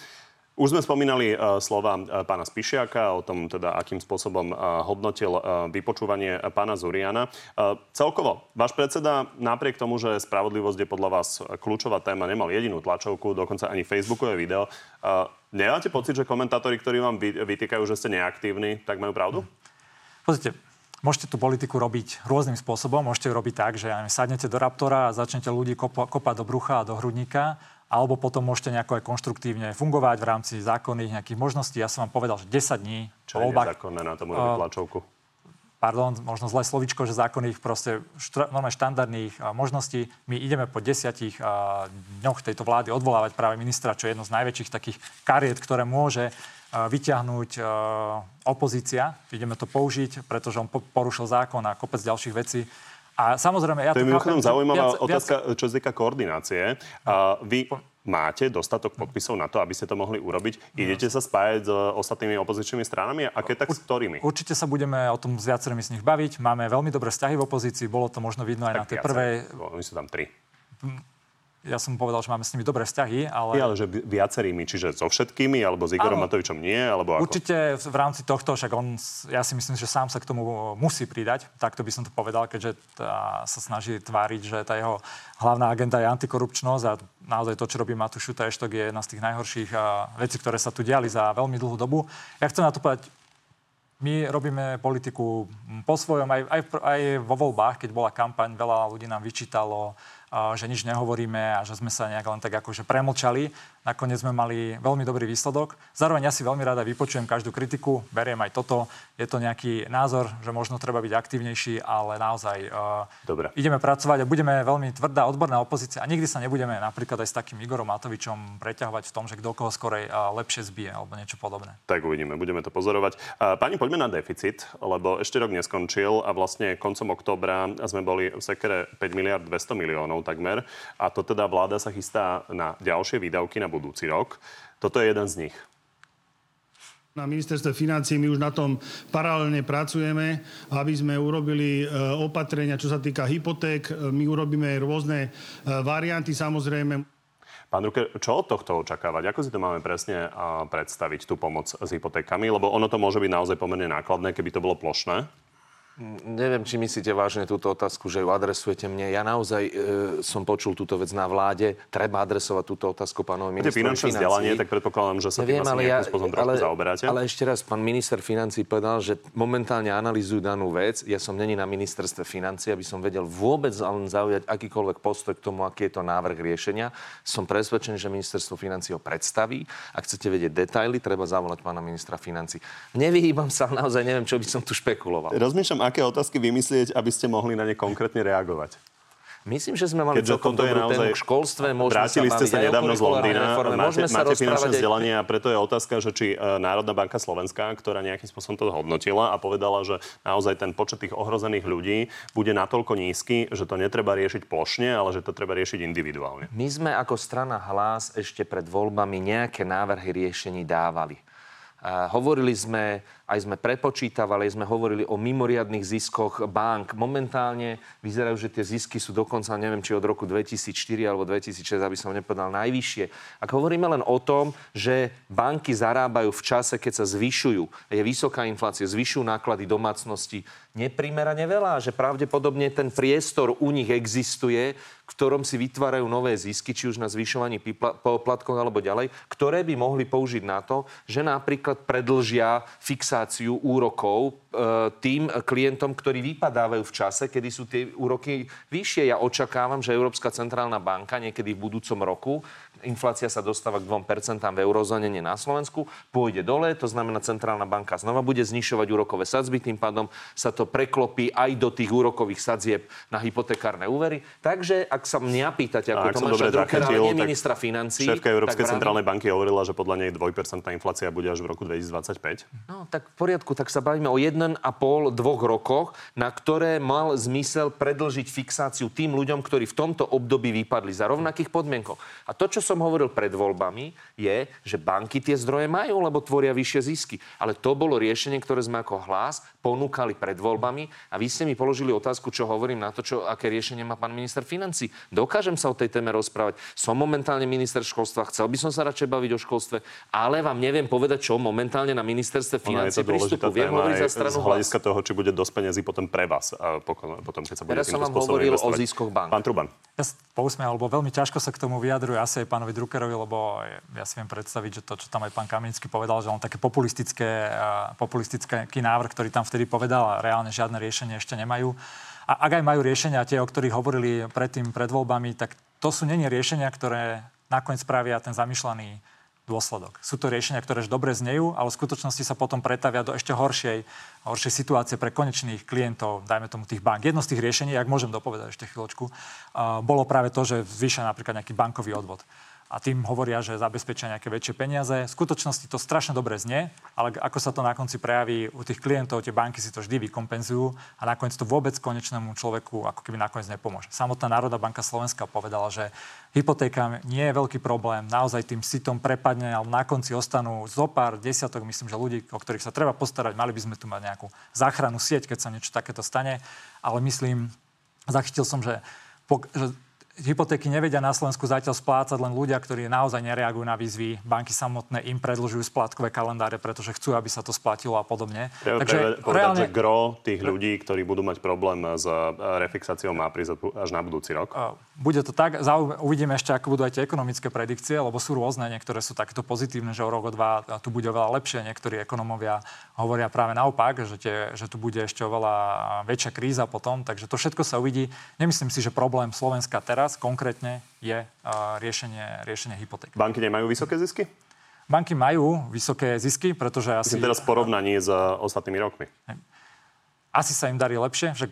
Už sme spomínali uh, slova uh, pána Spišiaka o tom, teda, akým spôsobom uh, hodnotil uh, vypočúvanie pána Zuriana. Celkovo, váš predseda, napriek tomu, že spravodlivosť je podľa vás kľúčová téma, nemal jedinú tlačovku, dokonca ani facebookové video. Uh, nemáte pocit, že komentátori, ktorí vám vy, vytýkajú, že ste neaktívni, tak majú pravdu? Pozrite, Môžete tú politiku robiť rôznym spôsobom. Môžete ju robiť tak, že sadnete do Raptora a začnete ľudí kopa, kopať do brucha a do hrudníka alebo potom môžete nejako aj konštruktívne fungovať v rámci zákonných nejakých možností. Ja som vám povedal, že 10 dní Čo je nezákonné na tom urobiť uh, tlačovku? Pardon, možno zlé slovičko, že zákonných proste štr- normálne štandardných uh, možností. My ideme po desiatich uh, dňoch tejto vlády odvolávať práve ministra, čo je jedno z najväčších takých kariet, ktoré môže uh, vyťahnuť uh, opozícia. Ideme to použiť, pretože on po- porušil zákon a kopec ďalších vecí. A samozrejme, ja to je mimochodom zaujímavá viac, otázka, viac... čo sa týka koordinácie. A vy máte dostatok podpisov na to, aby ste to mohli urobiť? Idete sa spájať s ostatnými opozičnými stranami? A keď tak s ktorými? Určite sa budeme o tom s viacerými z nich baviť. Máme veľmi dobré vzťahy v opozícii. Bolo to možno vidno aj tak na tej prvej... Oni sú tam tri ja som povedal, že máme s nimi dobré vzťahy, ale... Ja, ale že viacerými, čiže so všetkými, alebo s Igorom Matovičom nie, alebo ako? Určite v rámci tohto, však on, ja si myslím, že sám sa k tomu musí pridať, takto by som to povedal, keďže tá, sa snaží tváriť, že tá jeho hlavná agenda je antikorupčnosť a naozaj to, čo robí Matúš Šutajštok, je jedna z tých najhorších vecí, ktoré sa tu diali za veľmi dlhú dobu. Ja chcem na to povedať my robíme politiku po svojom, aj, aj, aj vo voľbách, keď bola kampaň, veľa ľudí nám vyčítalo, že nič nehovoríme a že sme sa nejak len tak akože premlčali. Nakoniec sme mali veľmi dobrý výsledok. Zároveň ja si veľmi rada vypočujem každú kritiku, beriem aj toto. Je to nejaký názor, že možno treba byť aktívnejší, ale naozaj uh, Dobre. ideme pracovať a budeme veľmi tvrdá odborná opozícia a nikdy sa nebudeme napríklad aj s takým Igorom Matovičom preťahovať v tom, že kto koho skorej uh, lepšie zbije alebo niečo podobné. Tak uvidíme, budeme to pozorovať. Uh, pani, poďme na deficit, lebo ešte rok neskončil a vlastne koncom oktobra sme boli v sekere 5 miliard 200 miliónov takmer a to teda vláda sa chystá na ďalšie výdavky na budúci rok. Toto je jeden z nich. Na ministerstve financí my už na tom paralelne pracujeme, aby sme urobili e, opatrenia, čo sa týka hypoték. E, my urobíme rôzne e, varianty samozrejme. Pán Ruker, čo od tohto očakávať? Ako si to máme presne predstaviť, tú pomoc s hypotékami? Lebo ono to môže byť naozaj pomerne nákladné, keby to bolo plošné. Neviem, či myslíte vážne túto otázku, že ju adresujete mne. Ja naozaj e, som počul túto vec na vláde. Treba adresovať túto otázku pánovi ministrovi finančné vzdelanie, tak predpokladám, že sa tým asi ale ja, spôsobom trošku ale, zaoberáte. Ale ešte raz, pán minister financí povedal, že momentálne analizujú danú vec. Ja som není na ministerstve financí, aby som vedel vôbec len zaujať akýkoľvek postoj k tomu, aký je to návrh riešenia. Som presvedčený, že ministerstvo financí ho predstaví. Ak chcete vedieť detaily, treba zavolať pána ministra financí. Nevyhýbam sa, naozaj neviem, čo by som tu špekuloval. Rozmýšľam, aké otázky vymyslieť, aby ste mohli na ne konkrétne reagovať? Myslím, že sme mali Keďže celkom dobrú naozaj- tému k školstve. Vrátili ste sa nedávno z Londýna, reforme. máte, Môžeme máte finančné aj... vzdelanie a preto je otázka, že či e, Národná banka Slovenská, ktorá nejakým spôsobom to hodnotila a povedala, že naozaj ten počet tých ohrozených ľudí bude natoľko nízky, že to netreba riešiť plošne, ale že to treba riešiť individuálne. My sme ako strana Hlas ešte pred voľbami nejaké návrhy riešení dávali. Hovorili sme, aj sme prepočítavali, sme hovorili o mimoriadných ziskoch bank. Momentálne vyzerajú, že tie zisky sú dokonca, neviem, či od roku 2004 alebo 2006, aby som nepovedal, najvyššie. Ak hovoríme len o tom, že banky zarábajú v čase, keď sa zvyšujú, je vysoká inflácia, zvyšujú náklady domácnosti, neprimerane veľa, že pravdepodobne ten priestor u nich existuje, v ktorom si vytvárajú nové zisky, či už na zvyšovaní poplatkoch alebo ďalej, ktoré by mohli použiť na to, že napríklad predlžia fixáciu úrokov e, tým klientom, ktorí vypadávajú v čase, kedy sú tie úroky vyššie. Ja očakávam, že Európska centrálna banka niekedy v budúcom roku inflácia sa dostáva k 2% v eurozóne, nie na Slovensku, pôjde dole, to znamená centrálna banka znova bude znišovať úrokové sadzby, tým pádom sa to preklopí aj do tých úrokových sadzieb na hypotekárne úvery. Takže ak sa mňa pýtate ako Tomáša Druckera, nie ministra financí, Šéfka Európskej centrálnej banky hovorila, že podľa nej 2% inflácia bude až v roku 2025. No, tak v poriadku, tak sa bavíme o 1,5, dvoch rokoch, na ktoré mal zmysel predlžiť fixáciu tým ľuďom, ktorí v tomto období vypadli za rovnakých podmienkoch. A to, čo som hovoril pred voľbami, je, že banky tie zdroje majú, lebo tvoria vyššie zisky. Ale to bolo riešenie, ktoré sme ako hlas ponúkali pred voľbami a vy ste mi položili otázku, čo hovorím na to, čo, aké riešenie má pán minister financí. Dokážem sa o tej téme rozprávať. Som momentálne minister školstva, chcel by som sa radšej baviť o školstve, ale vám neviem povedať, čo momentálne na ministerstve financí dôležitá prístupu. Viem hovoriť za stranu z hlas. hľadiska toho, či bude dosť peniazí potom pre vás, a potom, potom keď sa bude Teraz som vám hovoril o ziskoch bank. Pán Truban. Ja sa pousmial, lebo veľmi ťažko sa k tomu vyjadruje asi aj pánovi Druckerovi, lebo ja si viem predstaviť, že to, čo tam aj pán Kamenický povedal, že on také populistické, a populistický návrh, ktorý tam vtedy povedal reálne žiadne riešenie ešte nemajú. A ak aj majú riešenia, tie, o ktorých hovorili predtým, pred voľbami, tak to sú není riešenia, ktoré nakoniec spravia ten zamýšľaný dôsledok. Sú to riešenia, ktoré dobre znejú, ale v skutočnosti sa potom pretavia do ešte horšej, horšej situácie pre konečných klientov, dajme tomu tých bank. Jedno z tých riešení, ak môžem dopovedať ešte chvíľočku, uh, bolo práve to, že zvýšia napríklad nejaký bankový odvod a tým hovoria, že zabezpečia nejaké väčšie peniaze. V skutočnosti to strašne dobre znie, ale ako sa to na konci prejaví u tých klientov, tie banky si to vždy vykompenzujú a nakoniec to vôbec konečnému človeku ako keby nakoniec nepomôže. Samotná Národná banka Slovenska povedala, že hypotéka nie je veľký problém, naozaj tým sitom prepadne, ale na konci ostanú zo pár desiatok, myslím, že ľudí, o ktorých sa treba postarať, mali by sme tu mať nejakú záchranu sieť, keď sa niečo takéto stane, ale myslím, zachytil som, že, po, že hypotéky nevedia na Slovensku zatiaľ splácať len ľudia, ktorí naozaj nereagujú na výzvy. Banky samotné im predlžujú splátkové kalendáre, pretože chcú, aby sa to splatilo a podobne. Treba Takže povedať, reálne... že gro tých ľudí, ktorí budú mať problém s eh, refixáciou, má prísť až na budúci rok. Bude to tak. Uvidíme ešte, ako budú aj tie ekonomické predikcie, lebo sú rôzne. Niektoré sú takéto pozitívne, že o rok, o dva tu bude oveľa lepšie. Niektorí ekonomovia hovoria práve naopak, že, tie, že tu bude ešte oveľa väčšia kríza potom. Takže to všetko sa uvidí. Nemyslím si, že problém Slovenska teraz konkrétne je riešenie, riešenie hypoték. Banky nemajú vysoké zisky? Banky majú vysoké zisky, pretože asi... Myslím teraz porovnaní s ostatnými rokmi. Asi sa im darí lepšie, že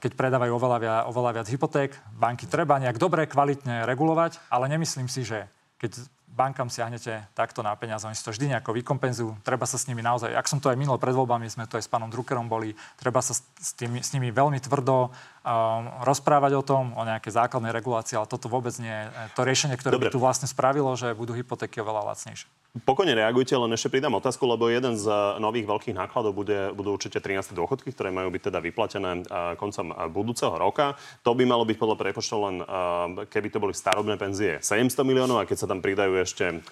keď predávajú oveľa viac, oveľa viac hypoték, banky treba nejak dobre, kvalitne regulovať, ale nemyslím si, že keď bankám siahnete takto na peniaze, oni si to vždy nejako vykompenzujú. Treba sa s nimi naozaj, ak som to aj minul pred voľbami, sme to aj s pánom Druckerom boli, treba sa s, tými, s nimi veľmi tvrdo rozprávať o tom, o nejakej základnej regulácii, ale toto vôbec nie je to riešenie, ktoré Dobre. by tu vlastne spravilo, že budú hypotéky oveľa lacnejšie. Pokojne reagujte, len ešte pridám otázku, lebo jeden z nových veľkých nákladov bude, budú určite 13. dôchodky, ktoré majú byť teda vyplatené koncom budúceho roka. To by malo byť podľa prepočtov len, keby to boli starobné penzie, 700 miliónov a keď sa tam pridajú ešte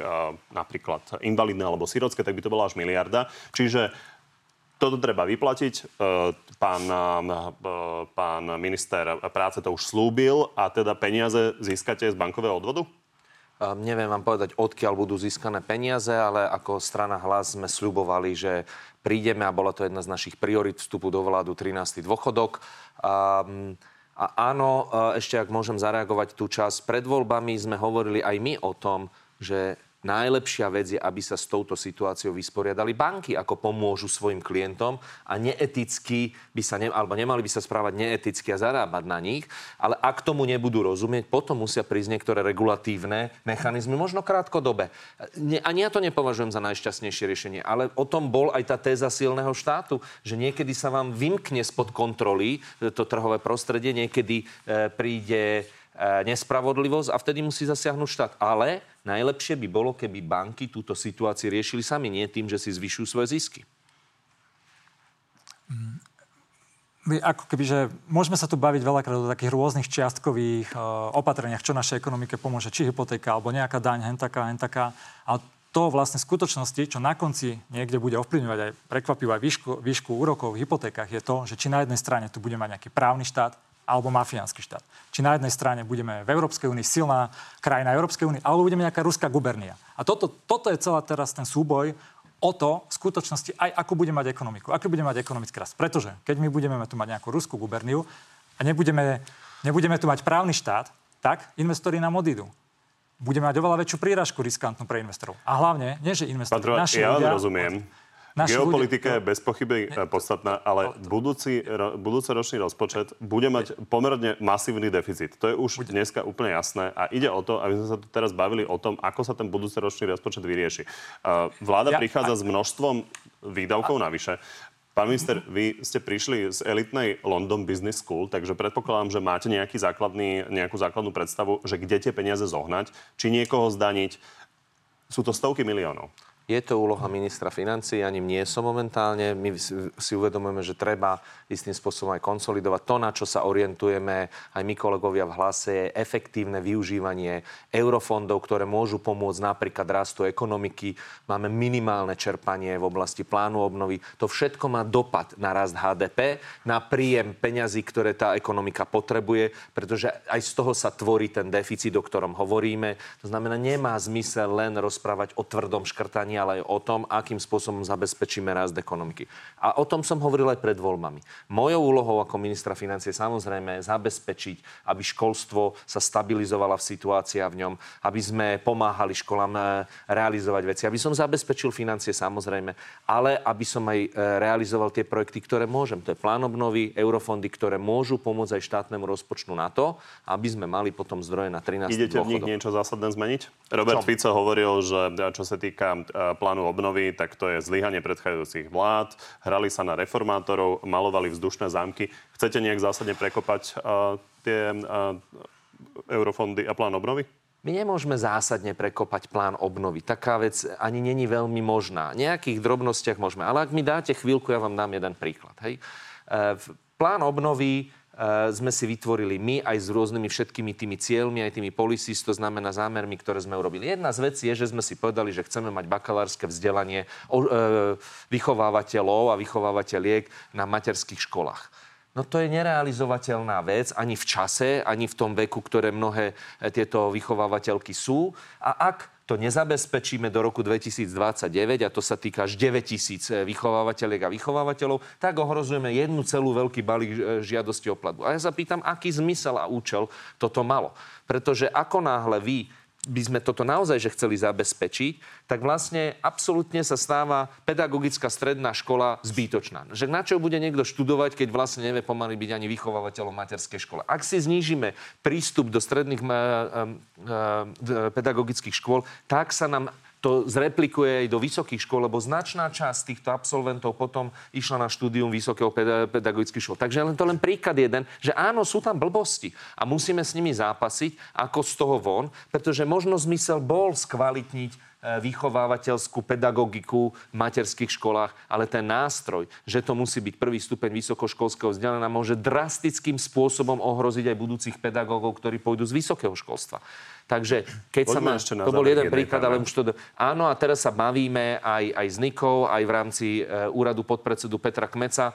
napríklad invalidné alebo sirocké, tak by to bola až miliarda. Čiže toto treba vyplatiť. Pán, pán minister práce to už slúbil a teda peniaze získate z bankového odvodu? Um, neviem vám povedať, odkiaľ budú získané peniaze, ale ako strana hlas sme sľubovali, že prídeme a bola to jedna z našich priorit vstupu do vládu 13. dôchodok. Um, a áno, ešte ak môžem zareagovať tú čas, pred voľbami sme hovorili aj my o tom, že najlepšia vec je, aby sa s touto situáciou vysporiadali banky, ako pomôžu svojim klientom a neeticky by sa, ne, alebo nemali by sa správať neeticky a zarábať na nich, ale ak tomu nebudú rozumieť, potom musia prísť niektoré regulatívne mechanizmy, možno krátkodobé. Ne, ani ja to nepovažujem za najšťastnejšie riešenie, ale o tom bol aj tá téza silného štátu, že niekedy sa vám vymkne spod kontroly to trhové prostredie, niekedy e, príde nespravodlivosť a vtedy musí zasiahnuť štát. Ale najlepšie by bolo, keby banky túto situáciu riešili sami, nie tým, že si zvyšujú svoje zisky. My ako keby, že môžeme sa tu baviť veľakrát o takých rôznych čiastkových uh, opatreniach, čo našej ekonomike pomôže, či hypotéka, alebo nejaká daň, hentaká, hentaká. Ale to vlastne v skutočnosti, čo na konci niekde bude ovplyvňovať aj prekvapivo aj výšku, výšku úrokov v hypotékach, je to, že či na jednej strane tu bude mať nejaký právny štát, alebo mafiánsky štát. Či na jednej strane budeme v Európskej únii silná krajina Európskej únie, alebo budeme nejaká ruská gubernia. A toto, toto je celá teraz ten súboj o to v skutočnosti aj ako budeme mať ekonomiku, aký budeme mať ekonomický rast. Pretože keď my budeme tu mať nejakú ruskú guberniu a nebudeme, nebudeme tu mať právny štát, tak investori nám odídu budeme mať oveľa väčšiu príražku riskantnú pre investorov. A hlavne, nie že investori, Patro, naši ja ľudia... rozumiem. Naši Geopolitika ľudia... je bez pochyby ne, podstatná, ale budúci, ro, budúci ročný rozpočet bude mať pomerne masívny deficit. To je už bude. dneska úplne jasné a ide o to, aby sme sa tu teraz bavili o tom, ako sa ten budúci ročný rozpočet vyrieši. Vláda ja, prichádza a... s množstvom výdavkov a... navyše. Pán minister, vy ste prišli z elitnej London Business School, takže predpokladám, že máte nejaký základný, nejakú základnú predstavu, že kde tie peniaze zohnať, či niekoho zdaniť. Sú to stovky miliónov. Je to úloha ministra financí, ani nie som momentálne. My si uvedomujeme, že treba istým spôsobom aj konsolidovať to, na čo sa orientujeme aj my kolegovia v hlase, je efektívne využívanie eurofondov, ktoré môžu pomôcť napríklad rastu ekonomiky. Máme minimálne čerpanie v oblasti plánu obnovy. To všetko má dopad na rast HDP, na príjem peňazí, ktoré tá ekonomika potrebuje, pretože aj z toho sa tvorí ten deficit, o ktorom hovoríme. To znamená, nemá zmysel len rozprávať o tvrdom škrtaní ale aj o tom, akým spôsobom zabezpečíme rast ekonomiky. A o tom som hovoril aj pred voľbami. Mojou úlohou ako ministra financie samozrejme zabezpečiť, aby školstvo sa stabilizovala v situácii v ňom, aby sme pomáhali školám e, realizovať veci, aby som zabezpečil financie samozrejme, ale aby som aj e, realizoval tie projekty, ktoré môžem. To je plán obnovy, eurofondy, ktoré môžu pomôcť aj štátnemu rozpočtu na to, aby sme mali potom zdroje na 13 Idete dôchodov. v nich niečo zásadné zmeniť? Robert? Fico hovoril, že čo sa týka plánu obnovy, tak to je zlyhanie predchádzajúcich vlád. Hrali sa na reformátorov, malovali vzdušné zámky. Chcete nejak zásadne prekopať uh, tie uh, eurofondy a plán obnovy? My nemôžeme zásadne prekopať plán obnovy. Taká vec ani není veľmi možná. Nejakých drobnostiach môžeme. Ale ak mi dáte chvíľku, ja vám dám jeden príklad. Hej. E, plán obnovy Eh, sme si vytvorili my aj s rôznymi všetkými tými cieľmi, aj tými policies, to znamená zámermi, ktoré sme urobili. Jedna z vecí je, že sme si povedali, že chceme mať bakalárske vzdelanie o, e, vychovávateľov a vychovávateľiek na materských školách. No to je nerealizovateľná vec ani v čase, ani v tom veku, ktoré mnohé eh, tieto vychovávateľky sú. A ak to nezabezpečíme do roku 2029, a to sa týka až 9 tisíc eh, vychovávateľiek a vychovávateľov, tak ohrozujeme jednu celú veľký balík eh, žiadosti o platbu. A ja sa pýtam, aký zmysel a účel toto malo. Pretože ako náhle vy by sme toto naozaj že chceli zabezpečiť, tak vlastne absolútne sa stáva pedagogická stredná škola zbytočná. Že na čo bude niekto študovať, keď vlastne nevie pomaly byť ani vychovávateľom materskej škole. Ak si znížime prístup do stredných pedagogických škôl, tak sa nám to zreplikuje aj do vysokých škôl, lebo značná časť týchto absolventov potom išla na štúdium vysokého pedagogických škôl. Takže len to len príklad jeden, že áno, sú tam blbosti a musíme s nimi zápasiť, ako z toho von, pretože možno zmysel bol skvalitniť E, vychovávateľskú pedagogiku v materských školách, ale ten nástroj, že to musí byť prvý stupeň vysokoškolského vzdelania, môže drastickým spôsobom ohroziť aj budúcich pedagógov, ktorí pôjdu z vysokého školstva. Takže keď Poďme sa má... To bol jeden príklad, ale už to... Áno, a teraz sa bavíme aj, aj s Nikou, aj v rámci e, úradu podpredsedu Petra Kmeca, e,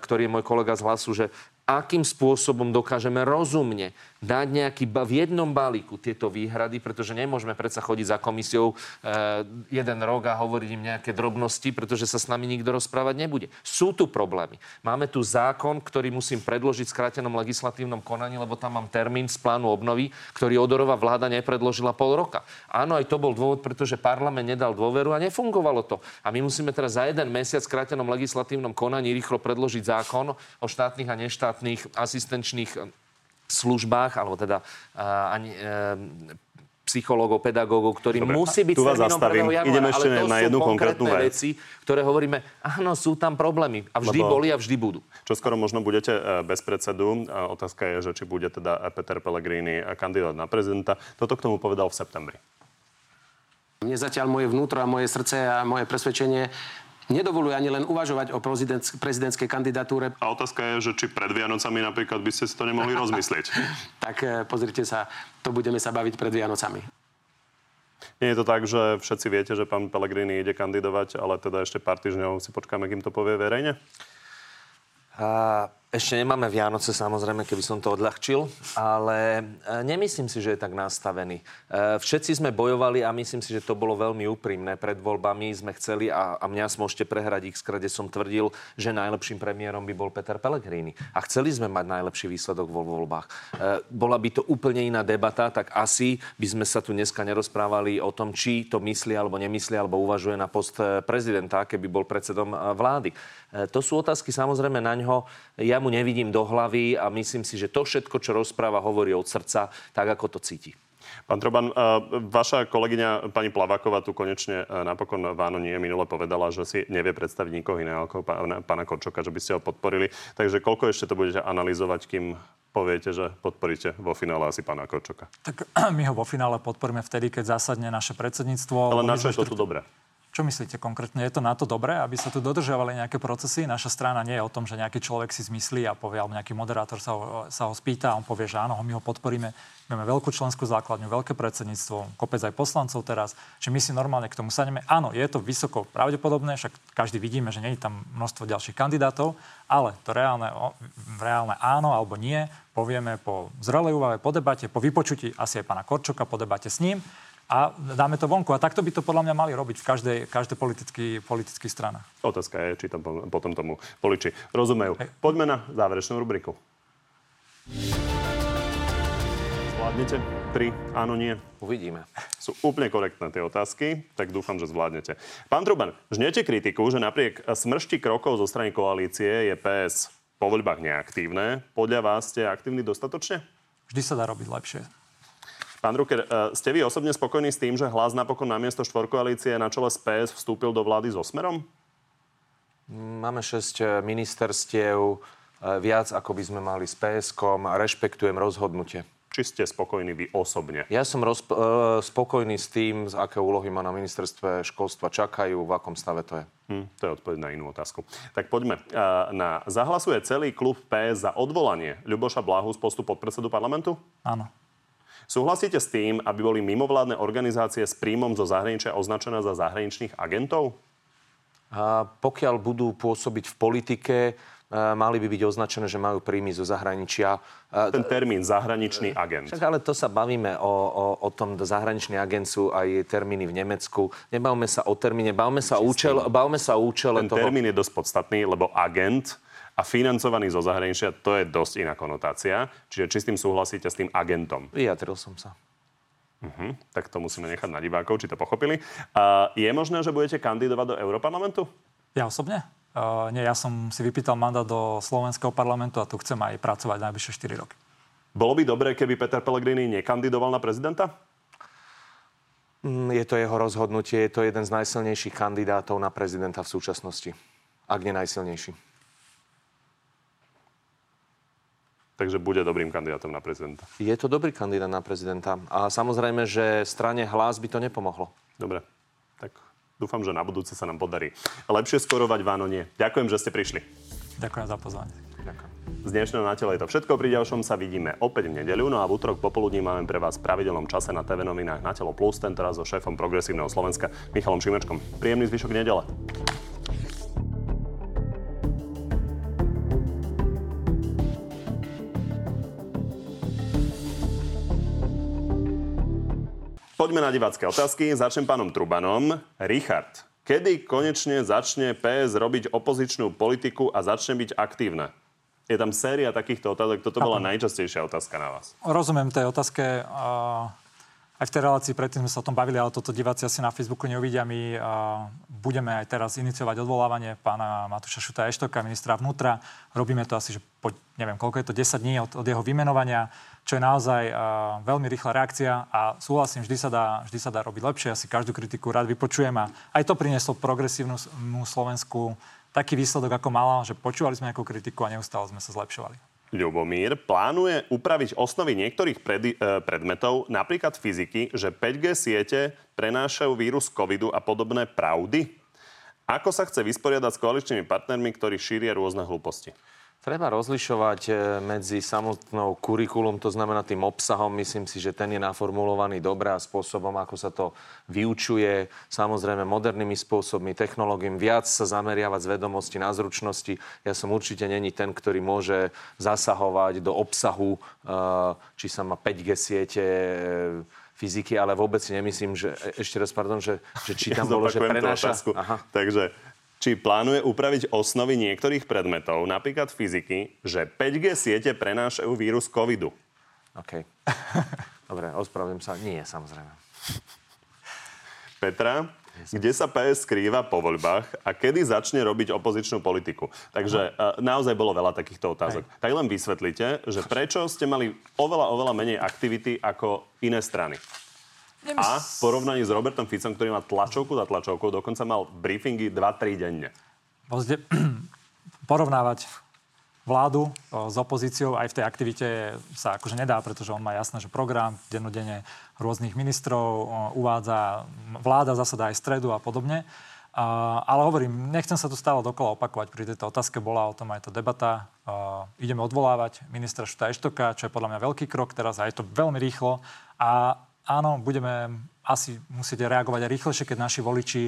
ktorý je môj kolega z hlasu, že akým spôsobom dokážeme rozumne dať nejaký v jednom balíku tieto výhrady, pretože nemôžeme predsa chodiť za komisiou e, jeden rok a hovoriť im nejaké drobnosti, pretože sa s nami nikto rozprávať nebude. Sú tu problémy. Máme tu zákon, ktorý musím predložiť v skrátenom legislatívnom konaní, lebo tam mám termín z plánu obnovy, ktorý odorová vláda nepredložila pol roka. Áno, aj to bol dôvod, pretože parlament nedal dôveru a nefungovalo to. A my musíme teraz za jeden mesiac v skrátenom legislatívnom konaní rýchlo predložiť zákon o štátnych a neštátnych asistenčných službách, alebo teda uh, ani, uh, psychológov, pedagógov, ktorí Dobre, musí byť tu vás zastavím. januára, Idem ešte ale to na jednu konkrétnu vec. veci, ktoré hovoríme, áno, sú tam problémy a vždy Lebo boli a vždy budú. Čo skoro možno budete bez predsedu. Otázka je, že či bude teda Peter Pellegrini kandidát na prezidenta. Toto k tomu povedal v septembri. Mne zatiaľ moje vnútro a moje srdce a moje presvedčenie nedovoluje ani len uvažovať o prezidentskej kandidatúre. A otázka je, že či pred Vianocami napríklad by ste si to nemohli rozmyslieť. <laughs> tak eh, pozrite sa, to budeme sa baviť pred Vianocami. Nie je to tak, že všetci viete, že pán Pellegrini ide kandidovať, ale teda ešte pár týždňov si počkáme, kým to povie verejne? A ešte nemáme Vianoce, samozrejme, keby som to odľahčil, ale e, nemyslím si, že je tak nastavený. E, všetci sme bojovali a myslím si, že to bolo veľmi úprimné. Pred voľbami sme chceli, a, a mňa môžete prehrať x kde som tvrdil, že najlepším premiérom by bol Peter Pellegrini. A chceli sme mať najlepší výsledok vo voľbách. E, bola by to úplne iná debata, tak asi by sme sa tu dneska nerozprávali o tom, či to myslí alebo nemyslí, alebo uvažuje na post prezidenta, keby bol predsedom vlády. To sú otázky samozrejme na ňo. Ja mu nevidím do hlavy a myslím si, že to všetko, čo rozpráva, hovorí od srdca, tak ako to cíti. Pán Troban, eh, vaša kolegyňa pani Plaváková tu konečne eh, napokon Váno nie minule povedala, že si nevie predstaviť nikoho iného ako pána, pána Korčoka, že by ste ho podporili. Takže koľko ešte to budete analyzovať, kým poviete, že podporíte vo finále asi pána Korčoka? Tak <clears throat> my ho vo finále podporíme vtedy, keď zásadne naše predsedníctvo. Ale na čo je to tu dobré? Čo myslíte konkrétne? Je to na to dobré, aby sa tu dodržiavali nejaké procesy? Naša strana nie je o tom, že nejaký človek si zmyslí a povie, alebo nejaký moderátor sa ho, sa ho spýta a on povie, že áno, my ho podporíme. Máme veľkú členskú základňu, veľké predsedníctvo, kopec aj poslancov teraz. Či my si normálne k tomu sadneme. Áno, je to vysoko pravdepodobné, však každý vidíme, že nie je tam množstvo ďalších kandidátov, ale to reálne, reálne áno alebo nie povieme po zrelej úvahe, po debate, po vypočutí asi aj pána Korčoka, po debate s ním a dáme to vonku. A takto by to podľa mňa mali robiť v každej, každej politický, politický strana. Otázka je, či tam potom tomu poliči rozumejú. Hej. Poďme na záverečnú rubriku. Zvládnete? Tri, áno, nie. Uvidíme. Sú úplne korektné tie otázky, tak dúfam, že zvládnete. Pán Truban, žniete kritiku, že napriek smršti krokov zo strany koalície je PS po voľbách neaktívne. Podľa vás ste aktívni dostatočne? Vždy sa dá robiť lepšie. Pán Ruker, e, ste vy osobne spokojní s tým, že hlas napokon na miesto štvorkoalície na čele s PS vstúpil do vlády so Smerom? Máme šesť e, ministerstiev, e, viac ako by sme mali s PSK a rešpektujem rozhodnutie. Či ste spokojní vy osobne? Ja som roz, uh, spokojný s tým, z aké úlohy ma na ministerstve školstva čakajú, v akom stave to je. Hm, to je odpoveď na inú otázku. Tak poďme. Uh, na, zahlasuje celý klub PS za odvolanie Ľuboša Blahu z postu podpredsedu parlamentu? Áno. Súhlasíte s tým, aby boli mimovládne organizácie s príjmom zo zahraničia označené za zahraničných agentov? A pokiaľ budú pôsobiť v politike, e, mali by byť označené, že majú príjmy zo zahraničia. E, Ten termín zahraničný agent. Však ale to sa bavíme o, o, o tom, zahraničný agent sú aj termíny v Nemecku. Nebavme sa o termíne, bavme sa o účel, bavme sa o účele Ten toho... termín je dosť podstatný, lebo agent a financovaný zo zahraničia, to je dosť iná konotácia. Čiže či s tým súhlasíte s tým agentom? Vyjadril som sa. Uh-huh. Tak to musíme nechať na divákov, či to pochopili. Uh, je možné, že budete kandidovať do Európarlamentu? Ja osobne? Uh, nie, ja som si vypýtal mandát do Slovenského parlamentu a tu chcem aj pracovať najbližšie 4 roky. Bolo by dobré, keby Peter Pellegrini nekandidoval na prezidenta? Mm, je to jeho rozhodnutie, je to jeden z najsilnejších kandidátov na prezidenta v súčasnosti. Ak nie najsilnejší. Takže bude dobrým kandidátom na prezidenta. Je to dobrý kandidát na prezidenta. A samozrejme, že strane hlas by to nepomohlo. Dobre. Tak dúfam, že na budúce sa nám podarí lepšie skorovať Váno nie. Ďakujem, že ste prišli. Ďakujem za pozvanie. Ďakujem. Z dnešného na tele je to všetko. Pri ďalšom sa vidíme opäť v nedeľu. No a v útorok popoludní máme pre vás v pravidelnom čase na TV novinách na telo plus, tentoraz so šéfom progresívneho Slovenska Michalom Šimečkom. Príjemný zvyšok nedele. Poďme na divácké otázky. Začnem pánom Trubanom. Richard, kedy konečne začne PS robiť opozičnú politiku a začne byť aktívne? Je tam séria takýchto otázok. Toto bola najčastejšia otázka na vás. Rozumiem tej otázke. Aj v tej relácii predtým sme sa o tom bavili, ale toto diváci asi na Facebooku neuvidia. My uh, budeme aj teraz iniciovať odvolávanie pána Matúša Šuta Eštoka, ministra vnútra. Robíme to asi, že po, neviem, koľko je to, 10 dní od, od jeho vymenovania, čo je naozaj uh, veľmi rýchla reakcia a súhlasím, vždy sa, dá, vždy sa dá robiť lepšie. Asi každú kritiku rád vypočujem a aj to prinieslo progresívnu Slovensku taký výsledok, ako mala, že počúvali sme nejakú kritiku a neustále sme sa zlepšovali. Ľubomír plánuje upraviť osnovy niektorých pred, e, predmetov, napríklad fyziky, že 5G siete prenášajú vírus covidu a podobné pravdy? Ako sa chce vysporiadať s koaličnými partnermi, ktorí šíria rôzne hlúposti? Treba rozlišovať e, medzi samotnou kurikulum, to znamená tým obsahom. Myslím si, že ten je naformulovaný dobre a spôsobom, ako sa to vyučuje. Samozrejme modernými spôsobmi, technológiami. Viac sa zameriavať z vedomosti na zručnosti. Ja som určite není ten, ktorý môže zasahovať do obsahu, e, či sa má 5G siete, e, fyziky, ale vôbec si nemyslím, že ešte raz, pardon, že, že <laughs> či tam ja bolo, že prenáša... Takže či plánuje upraviť osnovy niektorých predmetov, napríklad fyziky, že 5G siete prenášajú vírus covidu. OK. <laughs> Dobre, ospravedlňujem sa. Nie, samozrejme. Petra, kde sa PS skrýva po voľbách a kedy začne robiť opozičnú politiku. Takže uh, naozaj bolo veľa takýchto otázok. Hej. Tak len vysvetlite, že prečo ste mali oveľa, oveľa menej aktivity ako iné strany. A v porovnaní s Robertom Ficom, ktorý má tlačovku za tlačovkou, dokonca mal briefingy 2-3 denne. Pozde, <clears throat> porovnávať vládu s opozíciou aj v tej aktivite sa akože nedá, pretože on má jasné, že program dennodenne rôznych ministrov uvádza, vláda zasada aj stredu a podobne. Uh, ale hovorím, nechcem sa tu stále dokola opakovať. Pri tejto otázke bola o tom aj tá debata. Uh, ideme odvolávať ministra Šuta Eštoka, čo je podľa mňa veľký krok teraz a je to veľmi rýchlo. A áno, budeme asi musieť reagovať aj rýchlejšie, keď naši voliči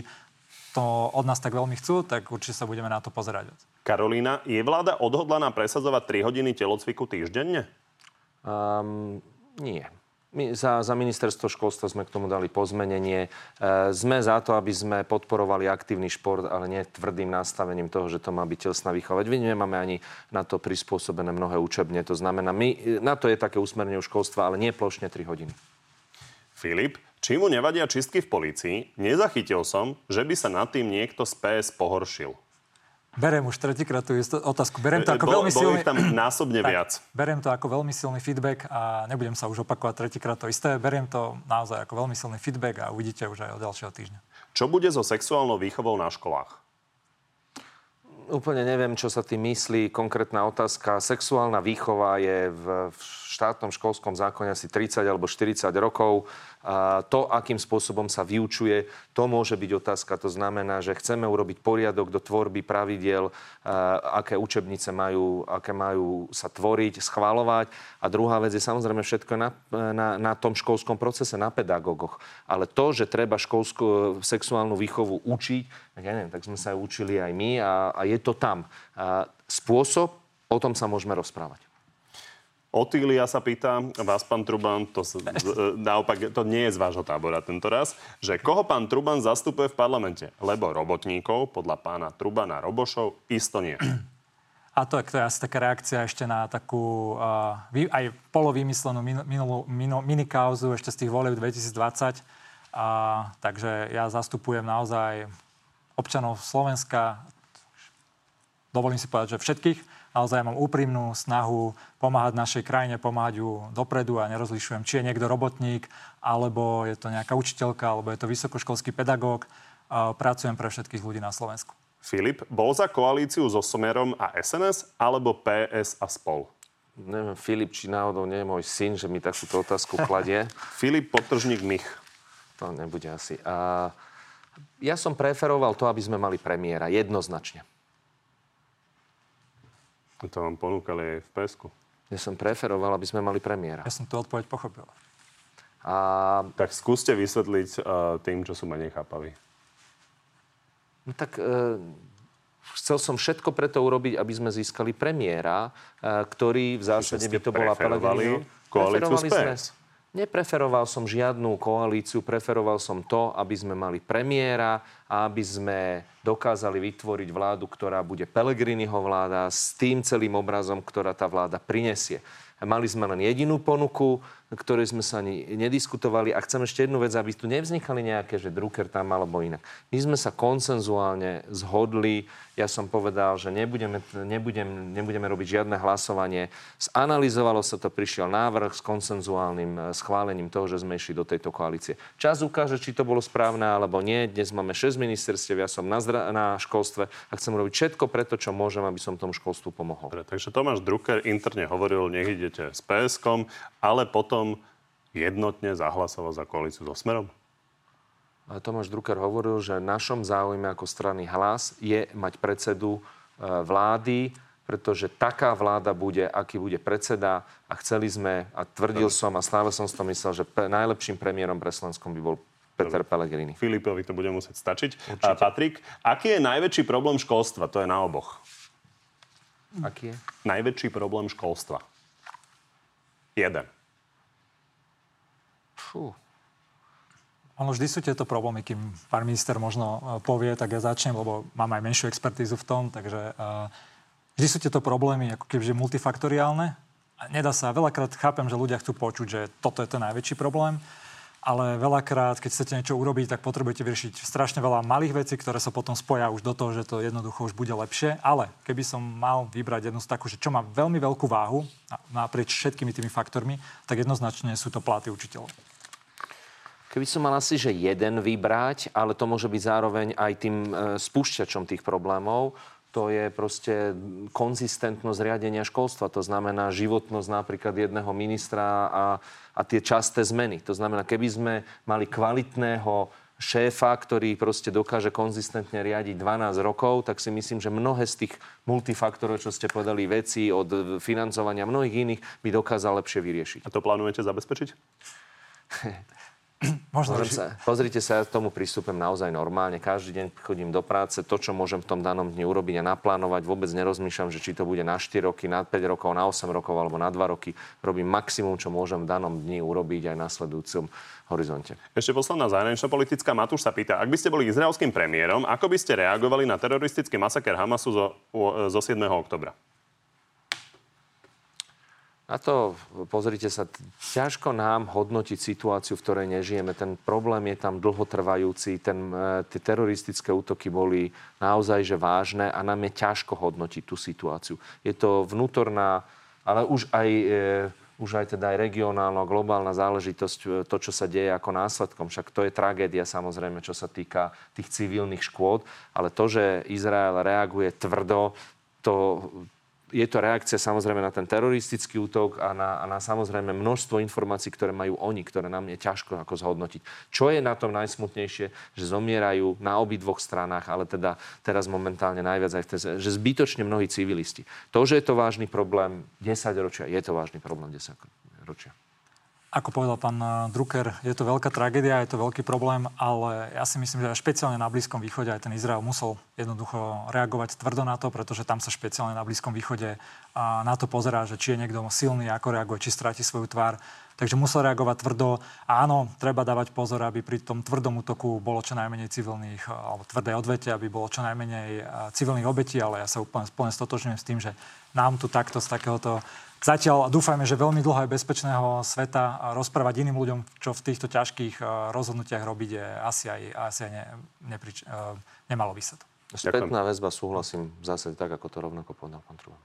to od nás tak veľmi chcú, tak určite sa budeme na to pozerať. Karolína, je vláda odhodlaná presadzovať 3 hodiny telocviku týždenne? Um, nie. My za, za ministerstvo školstva sme k tomu dali pozmenenie. E, sme za to, aby sme podporovali aktívny šport, ale nie tvrdým nastavením toho, že to má byť telesná výchova. Veď nemáme ani na to prispôsobené mnohé učebne. To znamená, my, na to je také usmernenie školstva, ale nie plošne 3 hodiny. Filip, či mu nevadia čistky v polícii, nezachytil som, že by sa nad tým niekto z PS pohoršil. Berem už tretíkrát tú otázku. Berem to ako bolo, veľmi silný... tam násobne tak, viac. Berem to ako veľmi silný feedback a nebudem sa už opakovať tretíkrát to isté. Beriem to naozaj ako veľmi silný feedback a uvidíte už aj od ďalšieho týždňa. Čo bude so sexuálnou výchovou na školách? Úplne neviem, čo sa tým myslí. Konkrétna otázka. Sexuálna výchova je v, v štátnom školskom zákone asi 30 alebo 40 rokov. To, akým spôsobom sa vyučuje, to môže byť otázka. To znamená, že chceme urobiť poriadok do tvorby pravidiel, aké učebnice majú, aké majú sa tvoriť, schváľovať. A druhá vec je samozrejme všetko na, na, na tom školskom procese, na pedagógoch. Ale to, že treba školskú sexuálnu výchovu učiť, ja neviem, tak sme sa ju učili aj my a, a je to tam. A spôsob, o tom sa môžeme rozprávať. Otýlia sa pýta, vás pán Truban, to sa, naopak, to nie je z vášho tábora tento raz, že koho pán Truban zastupuje v parlamente? Lebo robotníkov, podľa pána Trubana Robošov, isto nie. A to, je asi taká reakcia ešte na takú uh, aj polovýmyslenú min, minulú, minu, minikauzu ešte z tých volieb 2020. Uh, takže ja zastupujem naozaj občanov Slovenska, dovolím si povedať, že všetkých, naozaj mám úprimnú snahu pomáhať našej krajine, pomáhať ju dopredu a nerozlišujem, či je niekto robotník, alebo je to nejaká učiteľka, alebo je to vysokoškolský pedagóg. Pracujem pre všetkých ľudí na Slovensku. Filip, bol za koalíciu so Somerom a SNS alebo PS a spol? Neviem, Filip, či náhodou nie je môj syn, že mi takúto otázku kladie. <laughs> Filip Potržník Mich. To nebude asi. A ja som preferoval to, aby sme mali premiéra. Jednoznačne. To vám ponúkali aj v PSku. Ja som preferoval, aby sme mali premiéra. Ja som tu odpoveď pochopil. A... Tak skúste vysvetliť uh, tým, čo sú menej chápaví. No tak uh, chcel som všetko preto urobiť, aby sme získali premiéra, uh, ktorý v zásade by to bola Pellegrino. Koalíciu s PS. Nepreferoval som žiadnu koalíciu, preferoval som to, aby sme mali premiéra a aby sme dokázali vytvoriť vládu, ktorá bude Pelegriniho vláda s tým celým obrazom, ktorá tá vláda prinesie. Mali sme len jedinú ponuku, ktorej sme sa ani nediskutovali. A chcem ešte jednu vec, aby tu nevznikali nejaké, že Drucker tam alebo inak. My sme sa konsenzuálne zhodli. Ja som povedal, že nebudeme, nebudem, nebudeme robiť žiadne hlasovanie. Zanalizovalo sa to, prišiel návrh s konsenzuálnym schválením toho, že sme išli do tejto koalície. Čas ukáže, či to bolo správne alebo nie. Dnes máme 6 ministerstiev, ja som na, zdra- na školstve a chcem robiť všetko preto, čo môžem, aby som tomu školstvu pomohol. Takže Tomáš Drucker interne hovoril, nech idete s PSK, ale potom jednotne zahlasoval za koalíciu so Smerom? Tomáš Drucker hovoril, že našom záujme ako strany hlas je mať predsedu e, vlády, pretože taká vláda bude, aký bude predseda a chceli sme, a tvrdil som a stále som si to myslel, že pe- najlepším premiérom pre Slovenskom by bol Peter Pellegrini. Filipovi to bude musieť stačiť. A Patrik, aký je najväčší problém školstva? To je na oboch. Aký je? Najväčší problém školstva. Jeden. Fú. Ono vždy sú tieto problémy, kým pán minister možno e, povie, tak ja začnem, lebo mám aj menšiu expertízu v tom, takže uh, vždy sú tieto problémy ako kebyže multifaktoriálne. A nedá sa, veľakrát chápem, že ľudia chcú počuť, že toto je ten najväčší problém, ale veľakrát, keď chcete niečo urobiť, tak potrebujete vyriešiť strašne veľa malých vecí, ktoré sa potom spoja už do toho, že to jednoducho už bude lepšie. Ale keby som mal vybrať jednu z takú, že čo má veľmi veľkú váhu naprieč všetkými tými faktormi, tak jednoznačne sú to platy učiteľov. Keby som mal asi, že jeden vybrať, ale to môže byť zároveň aj tým e, spúšťačom tých problémov, to je proste konzistentnosť riadenia školstva. To znamená životnosť napríklad jedného ministra a, a tie časté zmeny. To znamená, keby sme mali kvalitného šéfa, ktorý proste dokáže konzistentne riadiť 12 rokov, tak si myslím, že mnohé z tých multifaktorov, čo ste povedali, veci od financovania mnohých iných, by dokázal lepšie vyriešiť. A to plánujete zabezpečiť? <laughs> <clears throat> Možno, Pozrite sa, pozrite sa, ja k tomu prístupem naozaj normálne. Každý deň chodím do práce, to, čo môžem v tom danom dni urobiť a naplánovať, vôbec nerozmýšľam, že či to bude na 4 roky, na 5 rokov, na 8 rokov alebo na 2 roky. Robím maximum, čo môžem v danom dni urobiť aj na sledujúcom horizonte. Ešte posledná zahraničná politická. Matúš sa pýta, ak by ste boli izraelským premiérom, ako by ste reagovali na teroristický masaker Hamasu zo, zo 7. oktobra? Na to, pozrite sa, ťažko nám hodnotiť situáciu, v ktorej nežijeme. Ten problém je tam dlhotrvajúci, ten, e, tie teroristické útoky boli naozaj že vážne a nám je ťažko hodnotiť tú situáciu. Je to vnútorná, ale už aj, e, už aj teda aj regionálna, globálna záležitosť, e, to, čo sa deje ako následkom. Však to je tragédia samozrejme, čo sa týka tých civilných škôd, ale to, že Izrael reaguje tvrdo, to, je to reakcia samozrejme na ten teroristický útok a na, a na samozrejme množstvo informácií, ktoré majú oni, ktoré nám je ťažko ako zhodnotiť. Čo je na tom najsmutnejšie, že zomierajú na obidvoch stranách, ale teda teraz momentálne najviac aj v tej, že zbytočne mnohí civilisti. To, že je to vážny problém 10 ročia, je to vážny problém 10 ročia. Ako povedal pán eh, Drucker, je to veľká tragédia, je to veľký problém, ale ja si myslím, že špeciálne na Blízkom východe aj ten Izrael musel jednoducho reagovať tvrdo na to, pretože tam sa špeciálne na Blízkom východe na to pozerá, že či je niekto silný, ako reaguje, či stráti svoju tvár. Takže musel reagovať tvrdo. A áno, treba dávať pozor, aby pri tom tvrdom útoku bolo čo najmenej civilných, eh, alebo tvrdé odvete, aby bolo čo najmenej eh, civilných obetí, ale ja sa úplne, úplne stotožňujem s tým, že nám tu takto z takéhoto Zatiaľ dúfajme, že veľmi dlho aj bezpečného sveta rozprávať iným ľuďom, čo v týchto ťažkých rozhodnutiach robiť, je asi aj, asi aj ne, neprič, nemalo by sa to. Spätná väzba súhlasím zase tak, ako to rovnako povedal pán Truban.